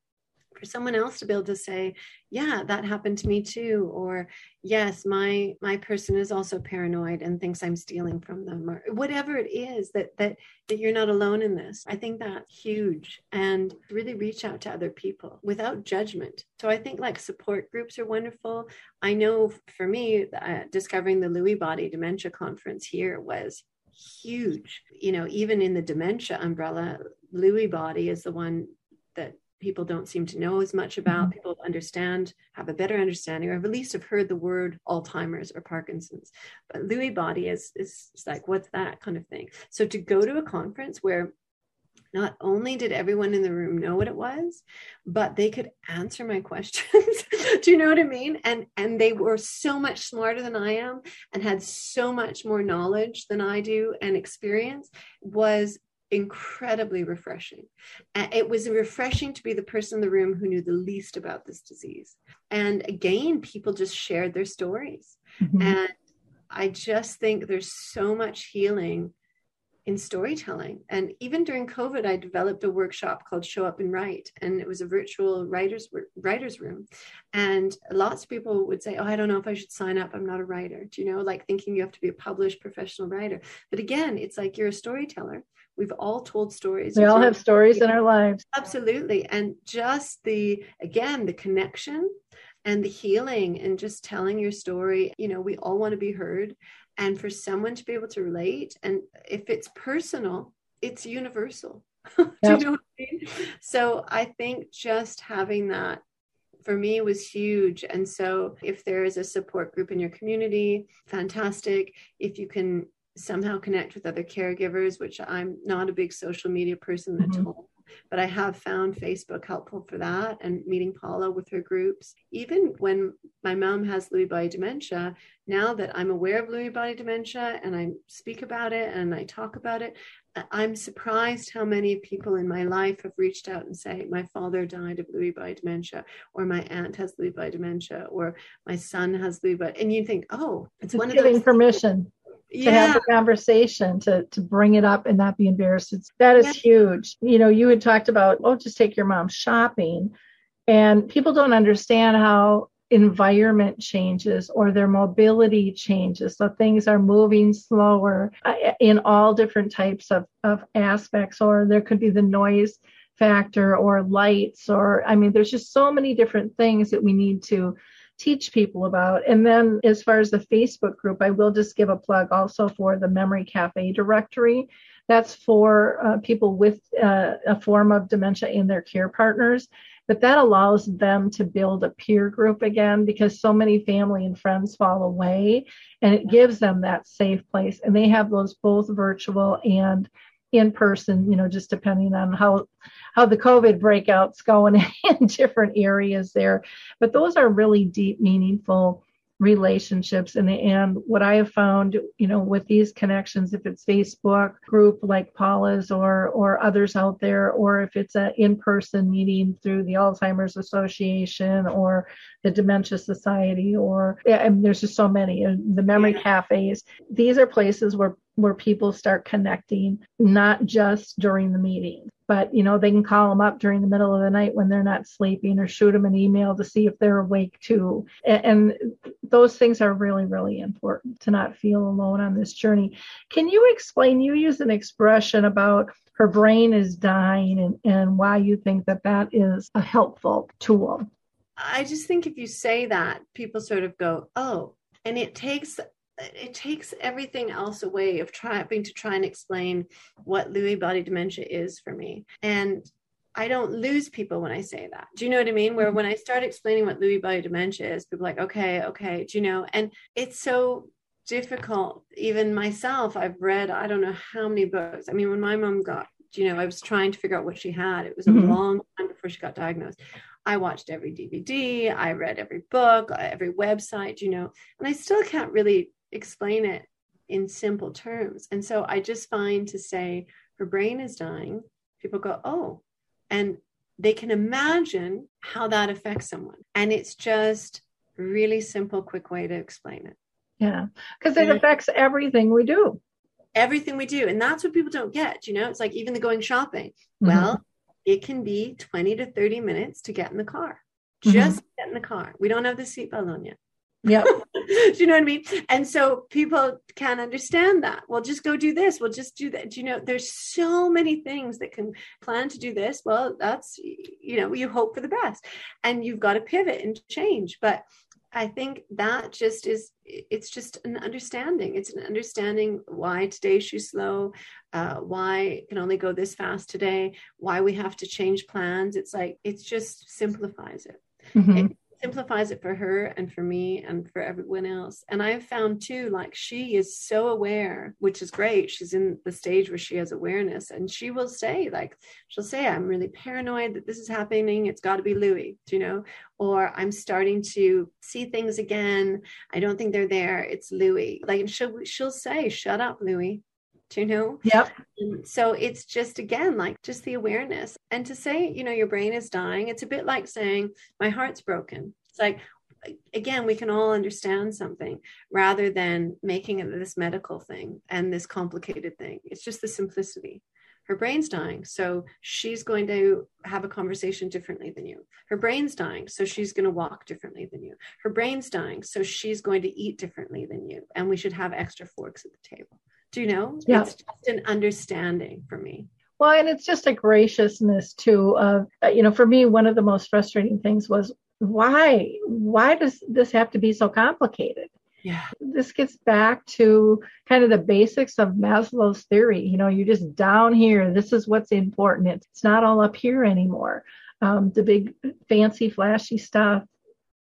for someone else to be able to say yeah that happened to me too or yes my my person is also paranoid and thinks i'm stealing from them or whatever it is that that that you're not alone in this i think that's huge and really reach out to other people without judgment so i think like support groups are wonderful i know for me uh, discovering the lewy body dementia conference here was huge. You know, even in the dementia umbrella, Lewy body is the one that people don't seem to know as much about. Mm-hmm. People understand, have a better understanding, or at least have heard the word Alzheimer's or Parkinson's. But Lewy body is is like, what's that kind of thing? So to go to a conference where not only did everyone in the room know what it was but they could answer my questions do you know what i mean and and they were so much smarter than i am and had so much more knowledge than i do and experience was incredibly refreshing. It was refreshing to be the person in the room who knew the least about this disease. And again, people just shared their stories. Mm-hmm. And I just think there's so much healing in storytelling. And even during COVID, I developed a workshop called Show Up and Write, and it was a virtual writers writers room. And lots of people would say, "Oh, I don't know if I should sign up. I'm not a writer." Do you know, like thinking you have to be a published professional writer. But again, it's like you're a storyteller. We've all told stories. We all have stories in our lives. Absolutely, and just the again the connection and the healing and just telling your story. You know, we all want to be heard and for someone to be able to relate and if it's personal it's universal. Do you know what i mean? So i think just having that for me was huge. And so if there is a support group in your community fantastic. If you can somehow connect with other caregivers which i'm not a big social media person mm-hmm. at all but I have found Facebook helpful for that and meeting Paula with her groups. Even when my mom has Lewy body dementia, now that I'm aware of Lewy body dementia and I speak about it and I talk about it, I'm surprised how many people in my life have reached out and say, My father died of Lewy body dementia, or my aunt has Lewy body dementia, or my son has Lewy body. And you think, Oh, it's, it's one giving of those permission yeah. To have the conversation to to bring it up and not be embarrassed. It's, that is yeah. huge. You know you had talked about oh just take your mom shopping. And people don't understand how environment changes or their mobility changes. So things are moving slower uh, in all different types of, of aspects or there could be the noise factor or lights or i mean there's just so many different things that we need to teach people about. And then as far as the Facebook group, I will just give a plug also for the Memory Cafe directory. That's for uh, people with uh, a form of dementia and their care partners. But that allows them to build a peer group again because so many family and friends fall away and it gives them that safe place. And they have those both virtual and in person, you know, just depending on how how the COVID breakouts going in different areas there. But those are really deep, meaningful relationships and and what i have found you know with these connections if it's facebook group like paula's or or others out there or if it's an in-person meeting through the alzheimer's association or the dementia society or and there's just so many the memory yeah. cafes these are places where where people start connecting not just during the meeting but you know they can call them up during the middle of the night when they're not sleeping or shoot them an email to see if they're awake too. And, those things are really really important to not feel alone on this journey. Can you explain you use an expression about her brain is dying and, and why you think that that is a helpful tool? I just think if you say that people sort of go oh and it takes it takes everything else away of trying to try and explain what Lewy body dementia is for me. And I don't lose people when I say that. Do you know what I mean? Where when I start explaining what Lewy body dementia is, people are like, okay, okay, do you know? And it's so difficult. Even myself, I've read, I don't know how many books. I mean, when my mom got, you know, I was trying to figure out what she had. It was a mm-hmm. long time before she got diagnosed. I watched every DVD, I read every book, every website, you know, and I still can't really explain it in simple terms. And so I just find to say her brain is dying, people go, oh, and they can imagine how that affects someone. And it's just really simple, quick way to explain it. Yeah, because it affects everything we do. Everything we do. And that's what people don't get. You know, it's like even the going shopping. Mm-hmm. Well, it can be 20 to 30 minutes to get in the car. Mm-hmm. Just mm-hmm. get in the car. We don't have the seatbelt on yet. Yeah. do you know what I mean? And so people can't understand that. Well, just go do this. Well, just do that. Do you know, there's so many things that can plan to do this. Well, that's, you know, you hope for the best and you've got to pivot and change. But I think that just is, it's just an understanding. It's an understanding why today she's slow, uh, why it can only go this fast today, why we have to change plans. It's like, it just simplifies it. Mm-hmm. it simplifies it for her and for me and for everyone else. And I've found too, like she is so aware, which is great. She's in the stage where she has awareness and she will say, like, she'll say, I'm really paranoid that this is happening. It's got to be Lewy, you know, or I'm starting to see things again. I don't think they're there. It's Lewy. Like, she'll, she'll say, shut up, Lewy you know? Yep. And so it's just again like just the awareness. And to say, you know, your brain is dying, it's a bit like saying, my heart's broken. It's like again, we can all understand something rather than making it this medical thing and this complicated thing. It's just the simplicity. Her brain's dying, so she's going to have a conversation differently than you. Her brain's dying, so she's going to walk differently than you. Her brain's dying, so she's going to eat differently than you. And we should have extra forks at the table. Do you know? Yeah. It's just an understanding for me. Well, and it's just a graciousness too. Of uh, you know, for me, one of the most frustrating things was why why does this have to be so complicated? Yeah. This gets back to kind of the basics of Maslow's theory. You know, you're just down here. This is what's important. It's not all up here anymore. Um, the big, fancy, flashy stuff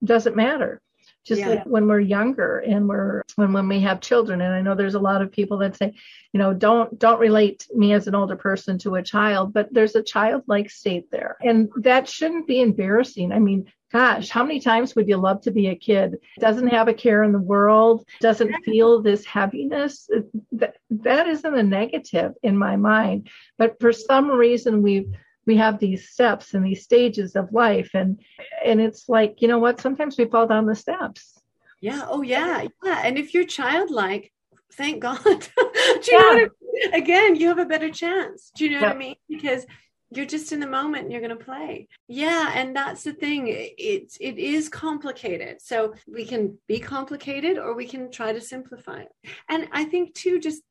doesn't matter just yeah. like when we're younger and we're when when we have children. And i know there's a lot of people that say you know don't don't relate me as an older person to a child but there's a childlike state there. And that shouldn't be embarrassing. I mean gosh how many times would you love to be a kid? Doesn't have a care in the world doesn't feel this heaviness. That that isn't a negative in my mind. But for some reason we've we have these steps and these stages of life and and it's like you know what sometimes we fall down the steps. Yeah oh yeah yeah and if you're childlike thank god. Do you yeah. know what I mean? again you have a better chance. Do you know what i mean? Because you're just in the moment and you're going to play. Yeah and that's the thing it's it is complicated. So we can be complicated or we can try to simplify it. And i think too just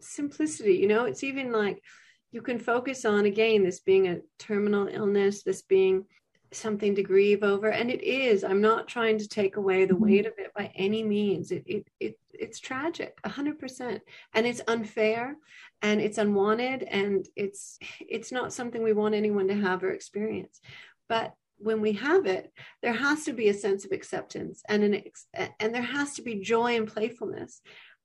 simplicity you know it's even like you can focus on again this being a terminal illness this being something to grieve over. And it is. I'm not trying to take away the mm-hmm. weight of it by any means. It, it, it it's tragic 100% and it's unfair and it's unwanted and it's it's not something we want anyone to have or experience. But when we have it there has to be a sense of acceptance and an ex- and there has to be joy and playfulness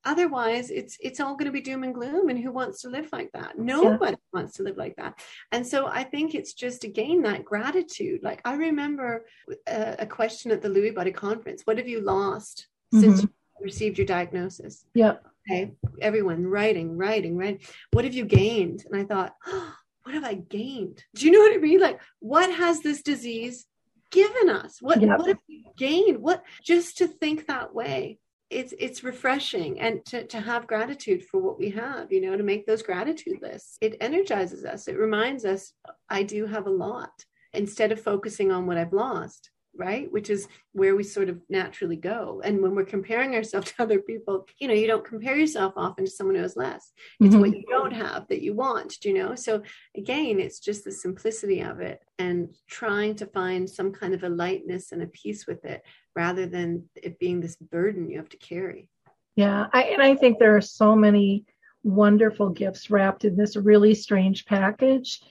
otherwise it's it's all going to be doom and gloom and who wants to live like that? Nobody yeah. wants to live like that. And so i think it's just again that gratitude. Like i remember a, a question at the lewy body conference. What have you lost mm-hmm. since you received your diagnosis? Yeah okay. Everyone writing writing writing. What have you gained? And i thought oh, what have i gained? Do you know what i mean? Like what has this disease given us? What yep. what have we gained? What just to think that way it's it's refreshing and to, to have gratitude for what we have you know to make those gratitude lists. It energizes us. It reminds us i do have a lot instead of focusing on what i've lost right? Which is where we sort of naturally go. And when we're comparing ourselves to other people you know you don't compare yourself often to someone who has less. It's mm-hmm. what you don't have that you want do you know? So again it's just the simplicity of it and trying to find some kind of a lightness and a peace with it rather than it being this burden you have to carry yeah I, and i think there are so many wonderful gifts wrapped in this really strange package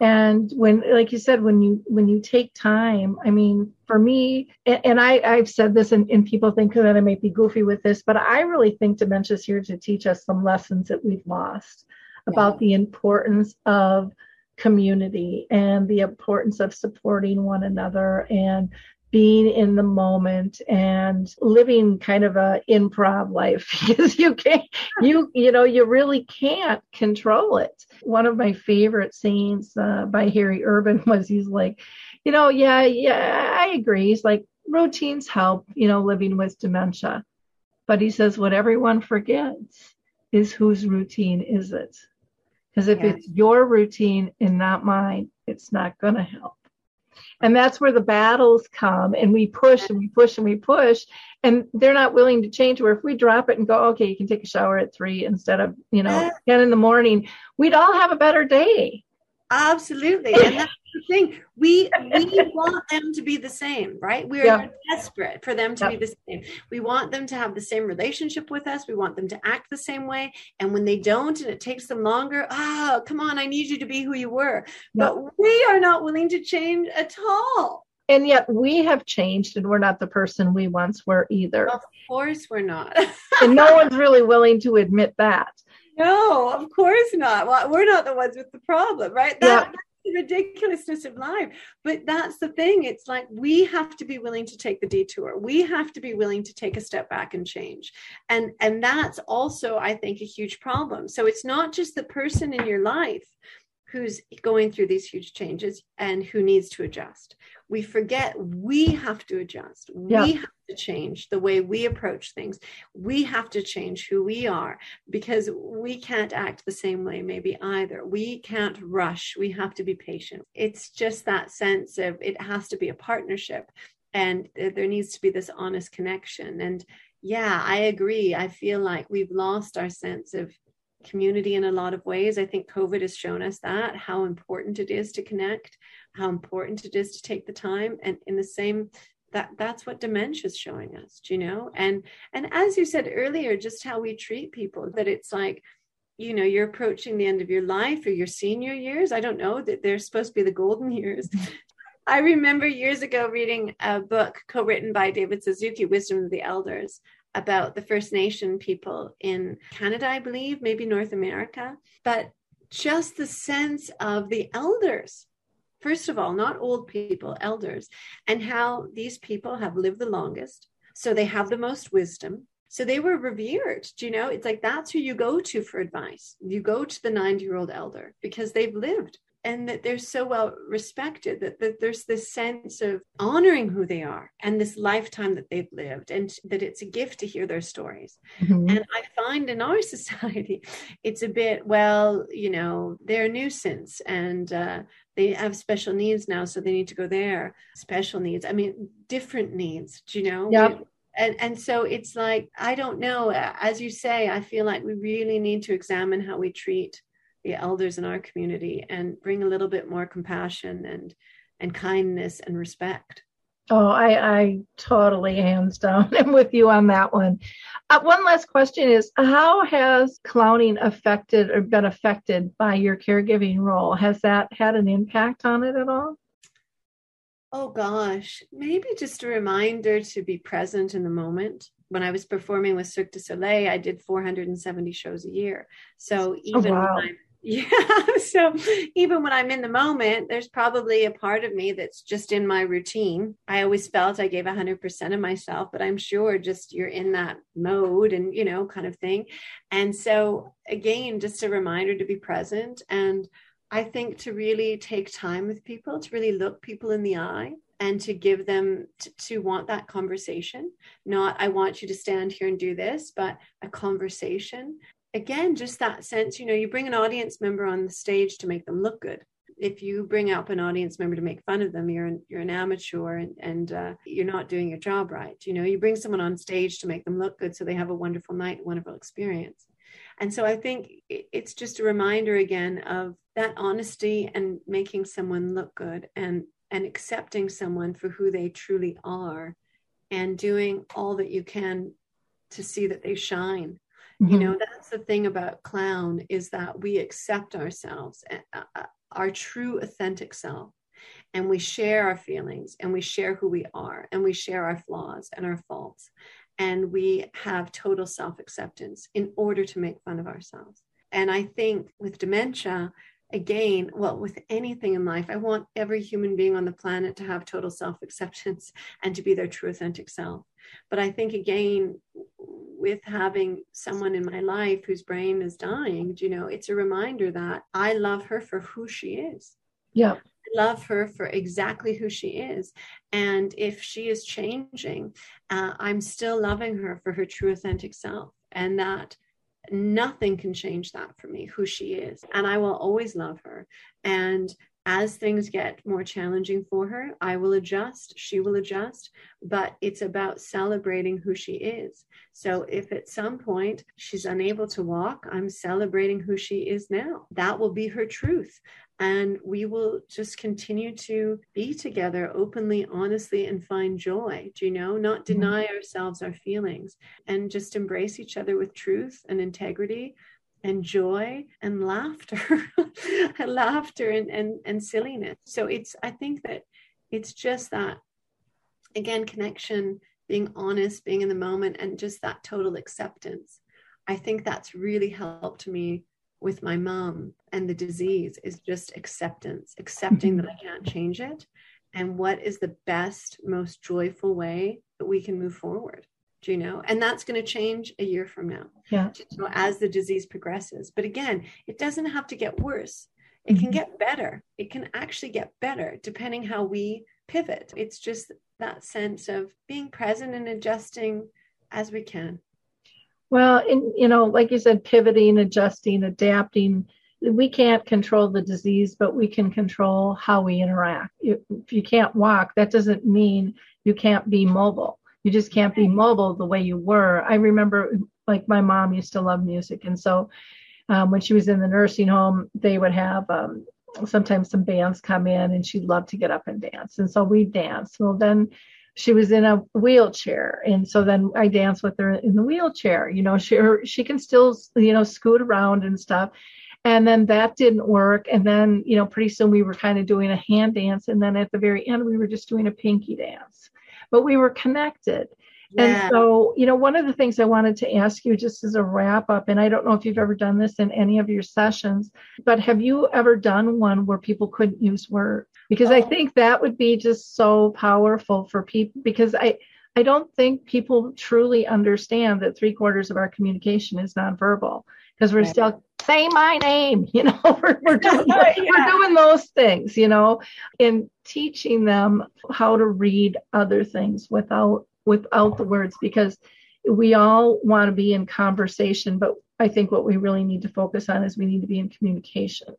and when like you said when you when you take time i mean for me and i i've said this and, and people think that i might be goofy with this but i really think dementia's here to teach us some lessons that we've lost yeah. about the importance of community and the importance of supporting one another and being in the moment and living kind of a improv life because you can't you you know you really can't control it. One of my favorite sayings uh, by harry urban was he's like you know yeah yeah i agree. He's like routines help you know living with dementia. But he says what everyone forgets is whose routine is it? Because if yeah. it's your routine and not mine it's not going to help and that's where the battles come and we push and we push and we push and they're not willing to change where if we drop it and go okay you can take a shower at three instead of you know 10 in the morning we'd all have a better day Absolutely. Oh, and that's the thing. We we want them to be the same, right? We're yeah. desperate for them to yeah. be the same. We want them to have the same relationship with us. We want them to act the same way. And when they don't and it takes them longer, oh, come on, I need you to be who you were. Yeah. But we are not willing to change at all. And yet we have changed and we're not the person we once were either. Of course we're not. and no one's really willing to admit that. No, of course not. Well, we're not the ones with the problem, right? That, yeah. That's the ridiculousness of life. But that's the thing. It's like we have to be willing to take the detour. We have to be willing to take a step back and change. And and that's also, I think, a huge problem. So it's not just the person in your life who's going through these huge changes and who needs to adjust. We forget we have to adjust. Yeah. We have to change the way we approach things. We have to change who we are because we can't act the same way, maybe either. We can't rush. We have to be patient. It's just that sense of it has to be a partnership and there needs to be this honest connection. And yeah, I agree. I feel like we've lost our sense of community in a lot of ways. I think COVID has shown us that how important it is to connect, how important it is to take the time. And in the same that that's what dementia is showing us Do you know and and as you said earlier just how we treat people that it's like you know you're approaching the end of your life or your senior years i don't know that they're supposed to be the golden years i remember years ago reading a book co-written by david suzuki wisdom of the elders about the first nation people in canada i believe maybe north america but just the sense of the elders First of all, not old people, elders, and how these people have lived the longest. So they have the most wisdom. So they were revered. Do you know? It's like that's who you go to for advice. You go to the 90 year old elder because they've lived and that they're so well respected that, that there's this sense of honoring who they are and this lifetime that they've lived and that it's a gift to hear their stories. Mm-hmm. and i find in our society it's a bit well you know they're a nuisance and uh, they have special needs now so they need to go there. Special needs i mean different needs do you know? Yeah. And and so it's like i don't know as you say i feel like we really need to examine how we treat the elders in our community and bring a little bit more compassion and and kindness and respect. Oh, I, I totally hands down am with you on that one. Uh, one last question is how has clowning affected or been affected by your caregiving role? Has that had an impact on it at all? Oh gosh, maybe just a reminder to be present in the moment. When I was performing with Cirque du Soleil, I did 470 shows a year. So Oh, even wow. when I'm yeah, so even when I'm in the moment, there's probably a part of me that's just in my routine. I always felt I gave 100% of myself, but I'm sure just you're in that mode and, you know, kind of thing. And so, again, just a reminder to be present. And I think to really take time with people, to really look people in the eye and to give them to, to want that conversation. Not, I want you to stand here and do this, but a conversation. Again, just that sense, you know, you bring an audience member on the stage to make them look good. If you bring up an audience member to make fun of them, you're an, you're an amateur and, and uh, you're not doing your job right. You know, you bring someone on stage to make them look good so they have a wonderful night, wonderful experience. And so I think it's just a reminder again of that honesty and making someone look good and and accepting someone for who they truly are and doing all that you can to see that they shine. Mm-hmm. You know, that's the thing about clown is that we accept ourselves, uh, our true authentic self, and we share our feelings and we share who we are and we share our flaws and our faults and we have total self acceptance in order to make fun of ourselves. And I think with dementia, again, well, with anything in life, I want every human being on the planet to have total self acceptance and to be their true authentic self. But I think, again, with having someone in my life whose brain is dying, you know, it's a reminder that I love her for who she is. Yeah. I love her for exactly who she is. And if she is changing, uh, I'm still loving her for her true authentic self. And that nothing can change that for me, who she is. And I will always love her. And as things get more challenging for her, I will adjust, she will adjust, but it's about celebrating who she is. So if at some point she's unable to walk, I'm celebrating who she is now. That will be her truth. And we will just continue to be together openly, honestly, and find joy, do you know, not deny mm-hmm. ourselves our feelings and just embrace each other with truth and integrity and joy and laughter laughter and, and and silliness. So it's i think that it's just that again connection being honest being in the moment and just that total acceptance. I think that's really helped me with my mom and the disease is just acceptance accepting that i can't change it. And what is the best most joyful way that we can move forward do you know? And that's going to change a year from now. Yeah. Know, as the disease progresses. But again it doesn't have to get worse. It mm-hmm. can get better. It can actually get better depending how we pivot. It's just that sense of being present and adjusting as we can well in you know like you said pivoting adjusting adapting we can't control the disease but we can control how we interact if you can't walk that doesn't mean you can't be mobile you just can't be mobile the way you were. I remember, like, my mom used to love music. And so um, when she was in the nursing home, they would have um, sometimes some bands come in and she'd love to get up and dance. And so we danced. Well, then she was in a wheelchair. And so then I danced with her in the wheelchair. You know, she, her, she can still, you know, scoot around and stuff. And then that didn't work. And then, you know, pretty soon we were kind of doing a hand dance. And then at the very end, we were just doing a pinky dance but we were connected. Yeah. And so, you know, one of the things I wanted to ask you just as a wrap up, and I don't know if you've ever done this in any of your sessions, but have you ever done one where people couldn't use words? Because oh. I think that would be just so powerful for people because I, I don't think people truly understand that three quarters of our communication is nonverbal because we're right. still say my name, you know, we're, we're, doing, yeah. we're doing those things, you know, and teaching them how to read other things without without the words because we all want to be in conversation, but I think what we really need to focus on is we need to be in communication.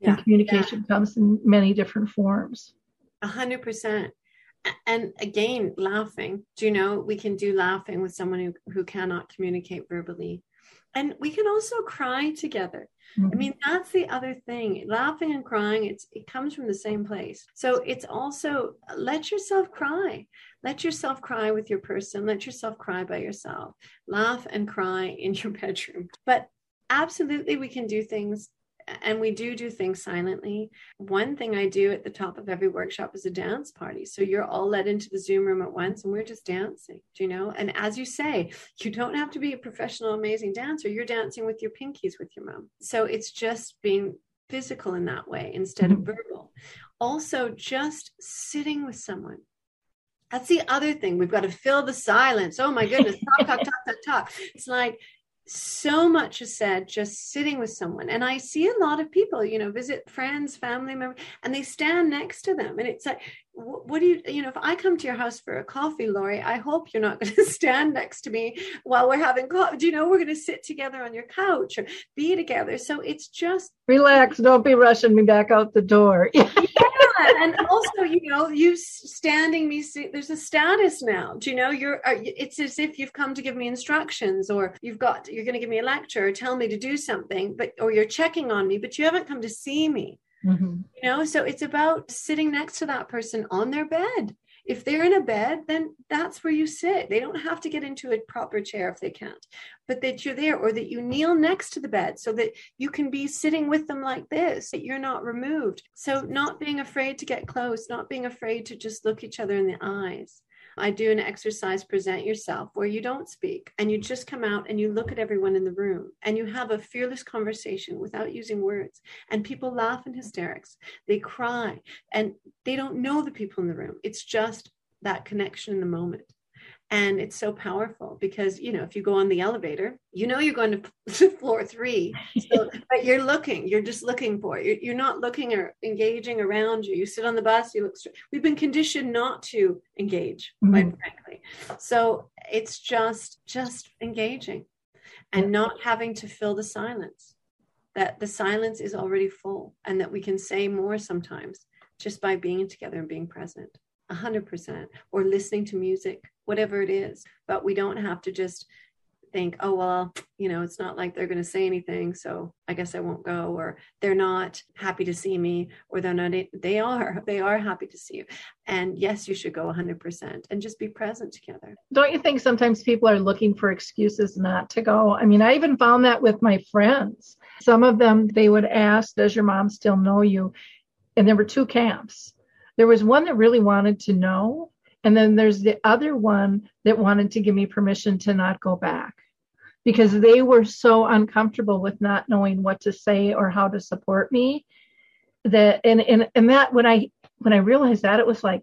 Yeah. And communication yeah. comes in many different forms. A hundred percent. And again, laughing. Do you know we can do laughing with someone who, who cannot communicate verbally? And we can also cry together. I mm-hmm. mean, that's the other thing. Laughing and crying, it's it comes from the same place. So it's also let yourself cry. Let yourself cry with your person. Let yourself cry by yourself. Laugh and cry in your bedroom. But absolutely we can do things and we do do things silently. One thing I do at the top of every workshop is a dance party. So you're all led into the Zoom room at once and we're just dancing, you know? And as you say, you don't have to be a professional, amazing dancer. You're dancing with your pinkies with your mom. So it's just being physical in that way instead of mm-hmm. verbal. Also, just sitting with someone. That's the other thing. We've got to fill the silence. Oh my goodness, talk, talk, talk, talk, talk. It's like so much is said just sitting with someone. And i see a lot of people you know visit friends family members and they stand next to them. And it's like what do you you know if i come to your house for a coffee lori i hope you're not going to stand next to me while we're having coffee do you know we're going to sit together on your couch or be together. So it's just relax. Don't be rushing me back out the door. Yeah and also you know you standing me there's a status now. Do you know you're it's as if you've come to give me instructions or you've got you're going to give me a lecture or tell me to do something but or you're checking on me but you haven't come to see me. Mm-hmm. you know so it's about sitting next to that person on their bed if they're in a bed, then that's where you sit. They don't have to get into a proper chair if they can't, but that you're there or that you kneel next to the bed so that you can be sitting with them like this, that you're not removed. So, not being afraid to get close, not being afraid to just look each other in the eyes. I do an exercise, present yourself, where you don't speak and you just come out and you look at everyone in the room and you have a fearless conversation without using words. And people laugh in hysterics, they cry, and they don't know the people in the room. It's just that connection in the moment and it's so powerful because you know if you go on the elevator you know you're going to floor three. So, but you're looking you're just looking for it. You're, you're, not looking or engaging around you. You sit on the bus you look straight we've been conditioned not to engage mm-hmm. quite frankly. So it's just just engaging and not having to fill the silence that the silence is already full and that we can say more sometimes just by being together and being present 100% or listening to music whatever it is. But we don't have to just think oh well you know it's not like they're going to say anything so i guess i won't go or they're not happy to see me or they're not they are. They are happy to see you. And yes you should go 100% and just be present together. Don't you think sometimes people are looking for excuses not to go? I mean i even found that with my friends. Some of them they would ask does your mom still know you? And there were two camps there was one that really wanted to know, and then there's the other one that wanted to give me permission to not go back because they were so uncomfortable with not knowing what to say or how to support me that and and and that when I when I realized that it was like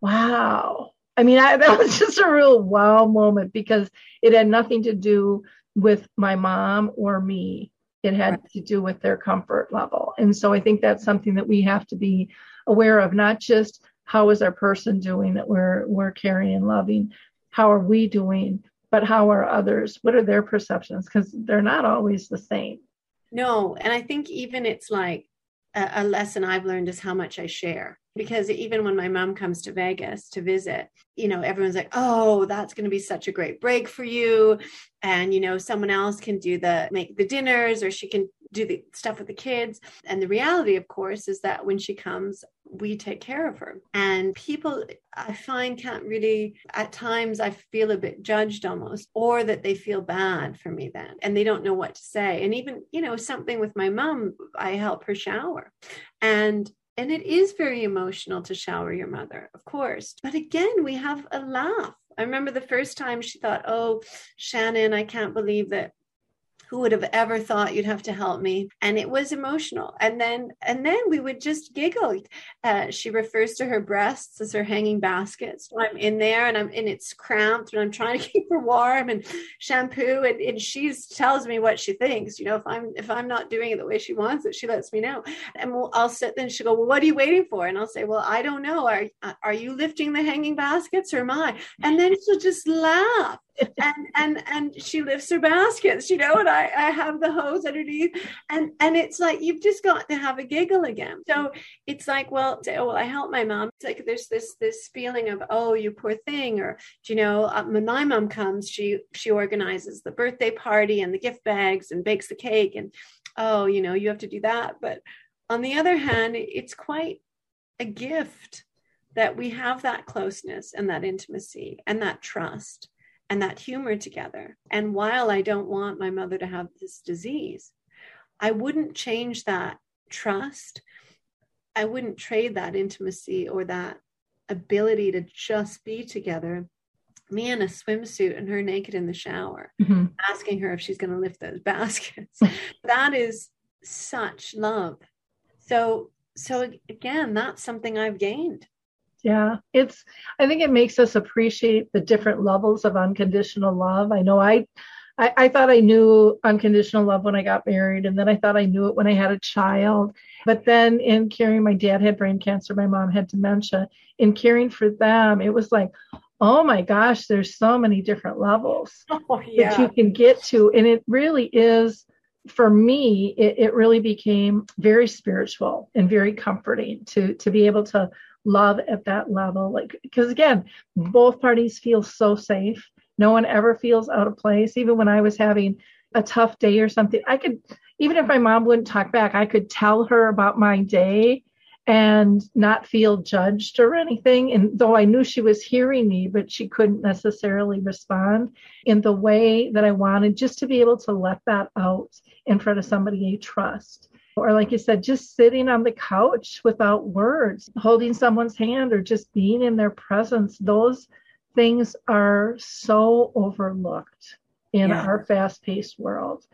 wow. I mean I, that was just a real wow moment because it had nothing to do with my mom or me. It had to do with their comfort level. And so I think that's something that we have to be aware of not just how is our person doing that we're we're caring and loving how are we doing but how are others? What are their perceptions? Because they're not always the same. No and i think even it's like a, a lesson i've learned is how much i share because even when my mom comes to Vegas to visit, you know, everyone's like, "Oh, that's going to be such a great break for you." And you know, someone else can do the make the dinners or she can do the stuff with the kids. And the reality, of course, is that when she comes, we take care of her. And people I find can't really at times I feel a bit judged almost or that they feel bad for me then and they don't know what to say. And even, you know, something with my mom, I help her shower. And and it is very emotional to shower your mother, of course. But again, we have a laugh. I remember the first time she thought, Oh, Shannan, I can't believe that who would have ever thought you'd have to help me. And it was emotional. And then and then we would just giggle. Uh, she refers to her breasts as her hanging baskets. So i'm in there and i'm and it's cramped and i'm trying to keep her warm and shampoo. And, and she tells me what she thinks. You know if i'm if i'm not doing it the way she wants it she lets me know. And we'll, i'll sit there and she'll go well what are you waiting for? And i'll say well i don't know. Are, are you lifting the hanging baskets or am i? And then she'll just laugh and and and she lifts her baskets you know and i I, have the hose underneath. And and it's like you've just got to have a giggle again. So it's like, well, say, oh, well, I help my mom. It's like there's this this feeling of, oh, you poor thing, or you know, uh, when my mom comes, she she organizes the birthday party and the gift bags and bakes the cake, and oh, you know, you have to do that. But on the other hand, it's quite a gift that we have that closeness and that intimacy and that trust and that humor together. And while I don't want my mother to have this disease, I wouldn't change that trust. I wouldn't trade that intimacy or that ability to just be together. Me in a swimsuit and her naked in the shower, mm-hmm. asking her if she's going to lift those baskets. that is such love. So, so again, that's something I've gained yeah, it's, I think it makes us appreciate the different levels of unconditional love. I know I, I, I, thought I knew unconditional love when I got married, and then I thought I knew it when I had a child. But then in caring, my dad had brain cancer, my mom had dementia. In caring for them, it was like, oh my gosh, there's so many different levels oh, yeah. that you can get to. And it really is, for me, it, it really became very spiritual and very comforting to to be able to love at that level. Like, because again, both parties feel so safe. No one ever feels out of place. Even when I was having a tough day or something, I could, even if my mom wouldn't talk back, I could tell her about my day and not feel judged or anything. And though I knew she was hearing me, but she couldn't necessarily respond in the way that I wanted, just to be able to let that out in front of somebody I trust or like you said, just sitting on the couch without words, holding someone's hand, or just being in their presence, those things are so overlooked in yeah. our fast paced world.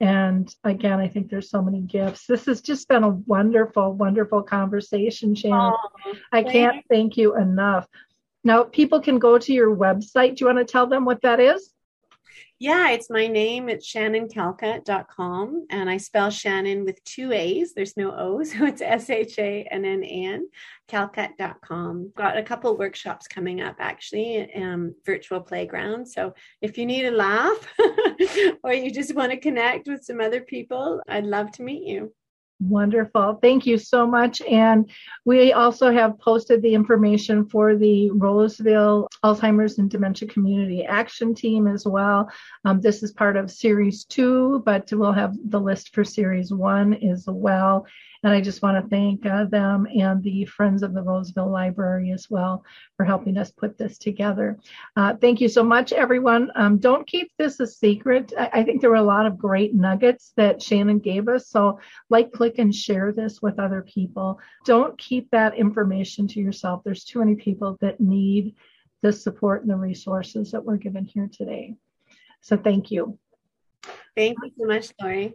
And again, I think there's so many gifts. This has just been a wonderful, wonderful conversation, Shannan. Oh, I can't thank you enough. Now, people can go to your website. Do you want to tell them what that is? Yeah, it's my name. It's shannancalcutt.com. And I spell Shannan with two A's. There's no O. So it's S H A N N N, calcutt.com. Got a couple workshops coming up actually, um, virtual playground. So if you need a laugh or you just want to connect with some other people, I'd love to meet you. Wonderful. Thank you so much. And we also have posted the information for the Roseville Alzheimer's and Dementia Community Action Team as well. Um, this is part of Series 2, but we'll have the list for Series 1 as well. And I just want to thank uh, them and the Friends of the Roseville Library as well for helping us put this together. Uh, thank you so much, everyone. Um, don't keep this a secret. I, I, think there were a lot of great nuggets that Shannan gave us. So, like, click, and share this with other people. Don't keep that information to yourself. There's too many people that need the support and the resources that we're given here today. So, thank you. Thank you so much, Lori.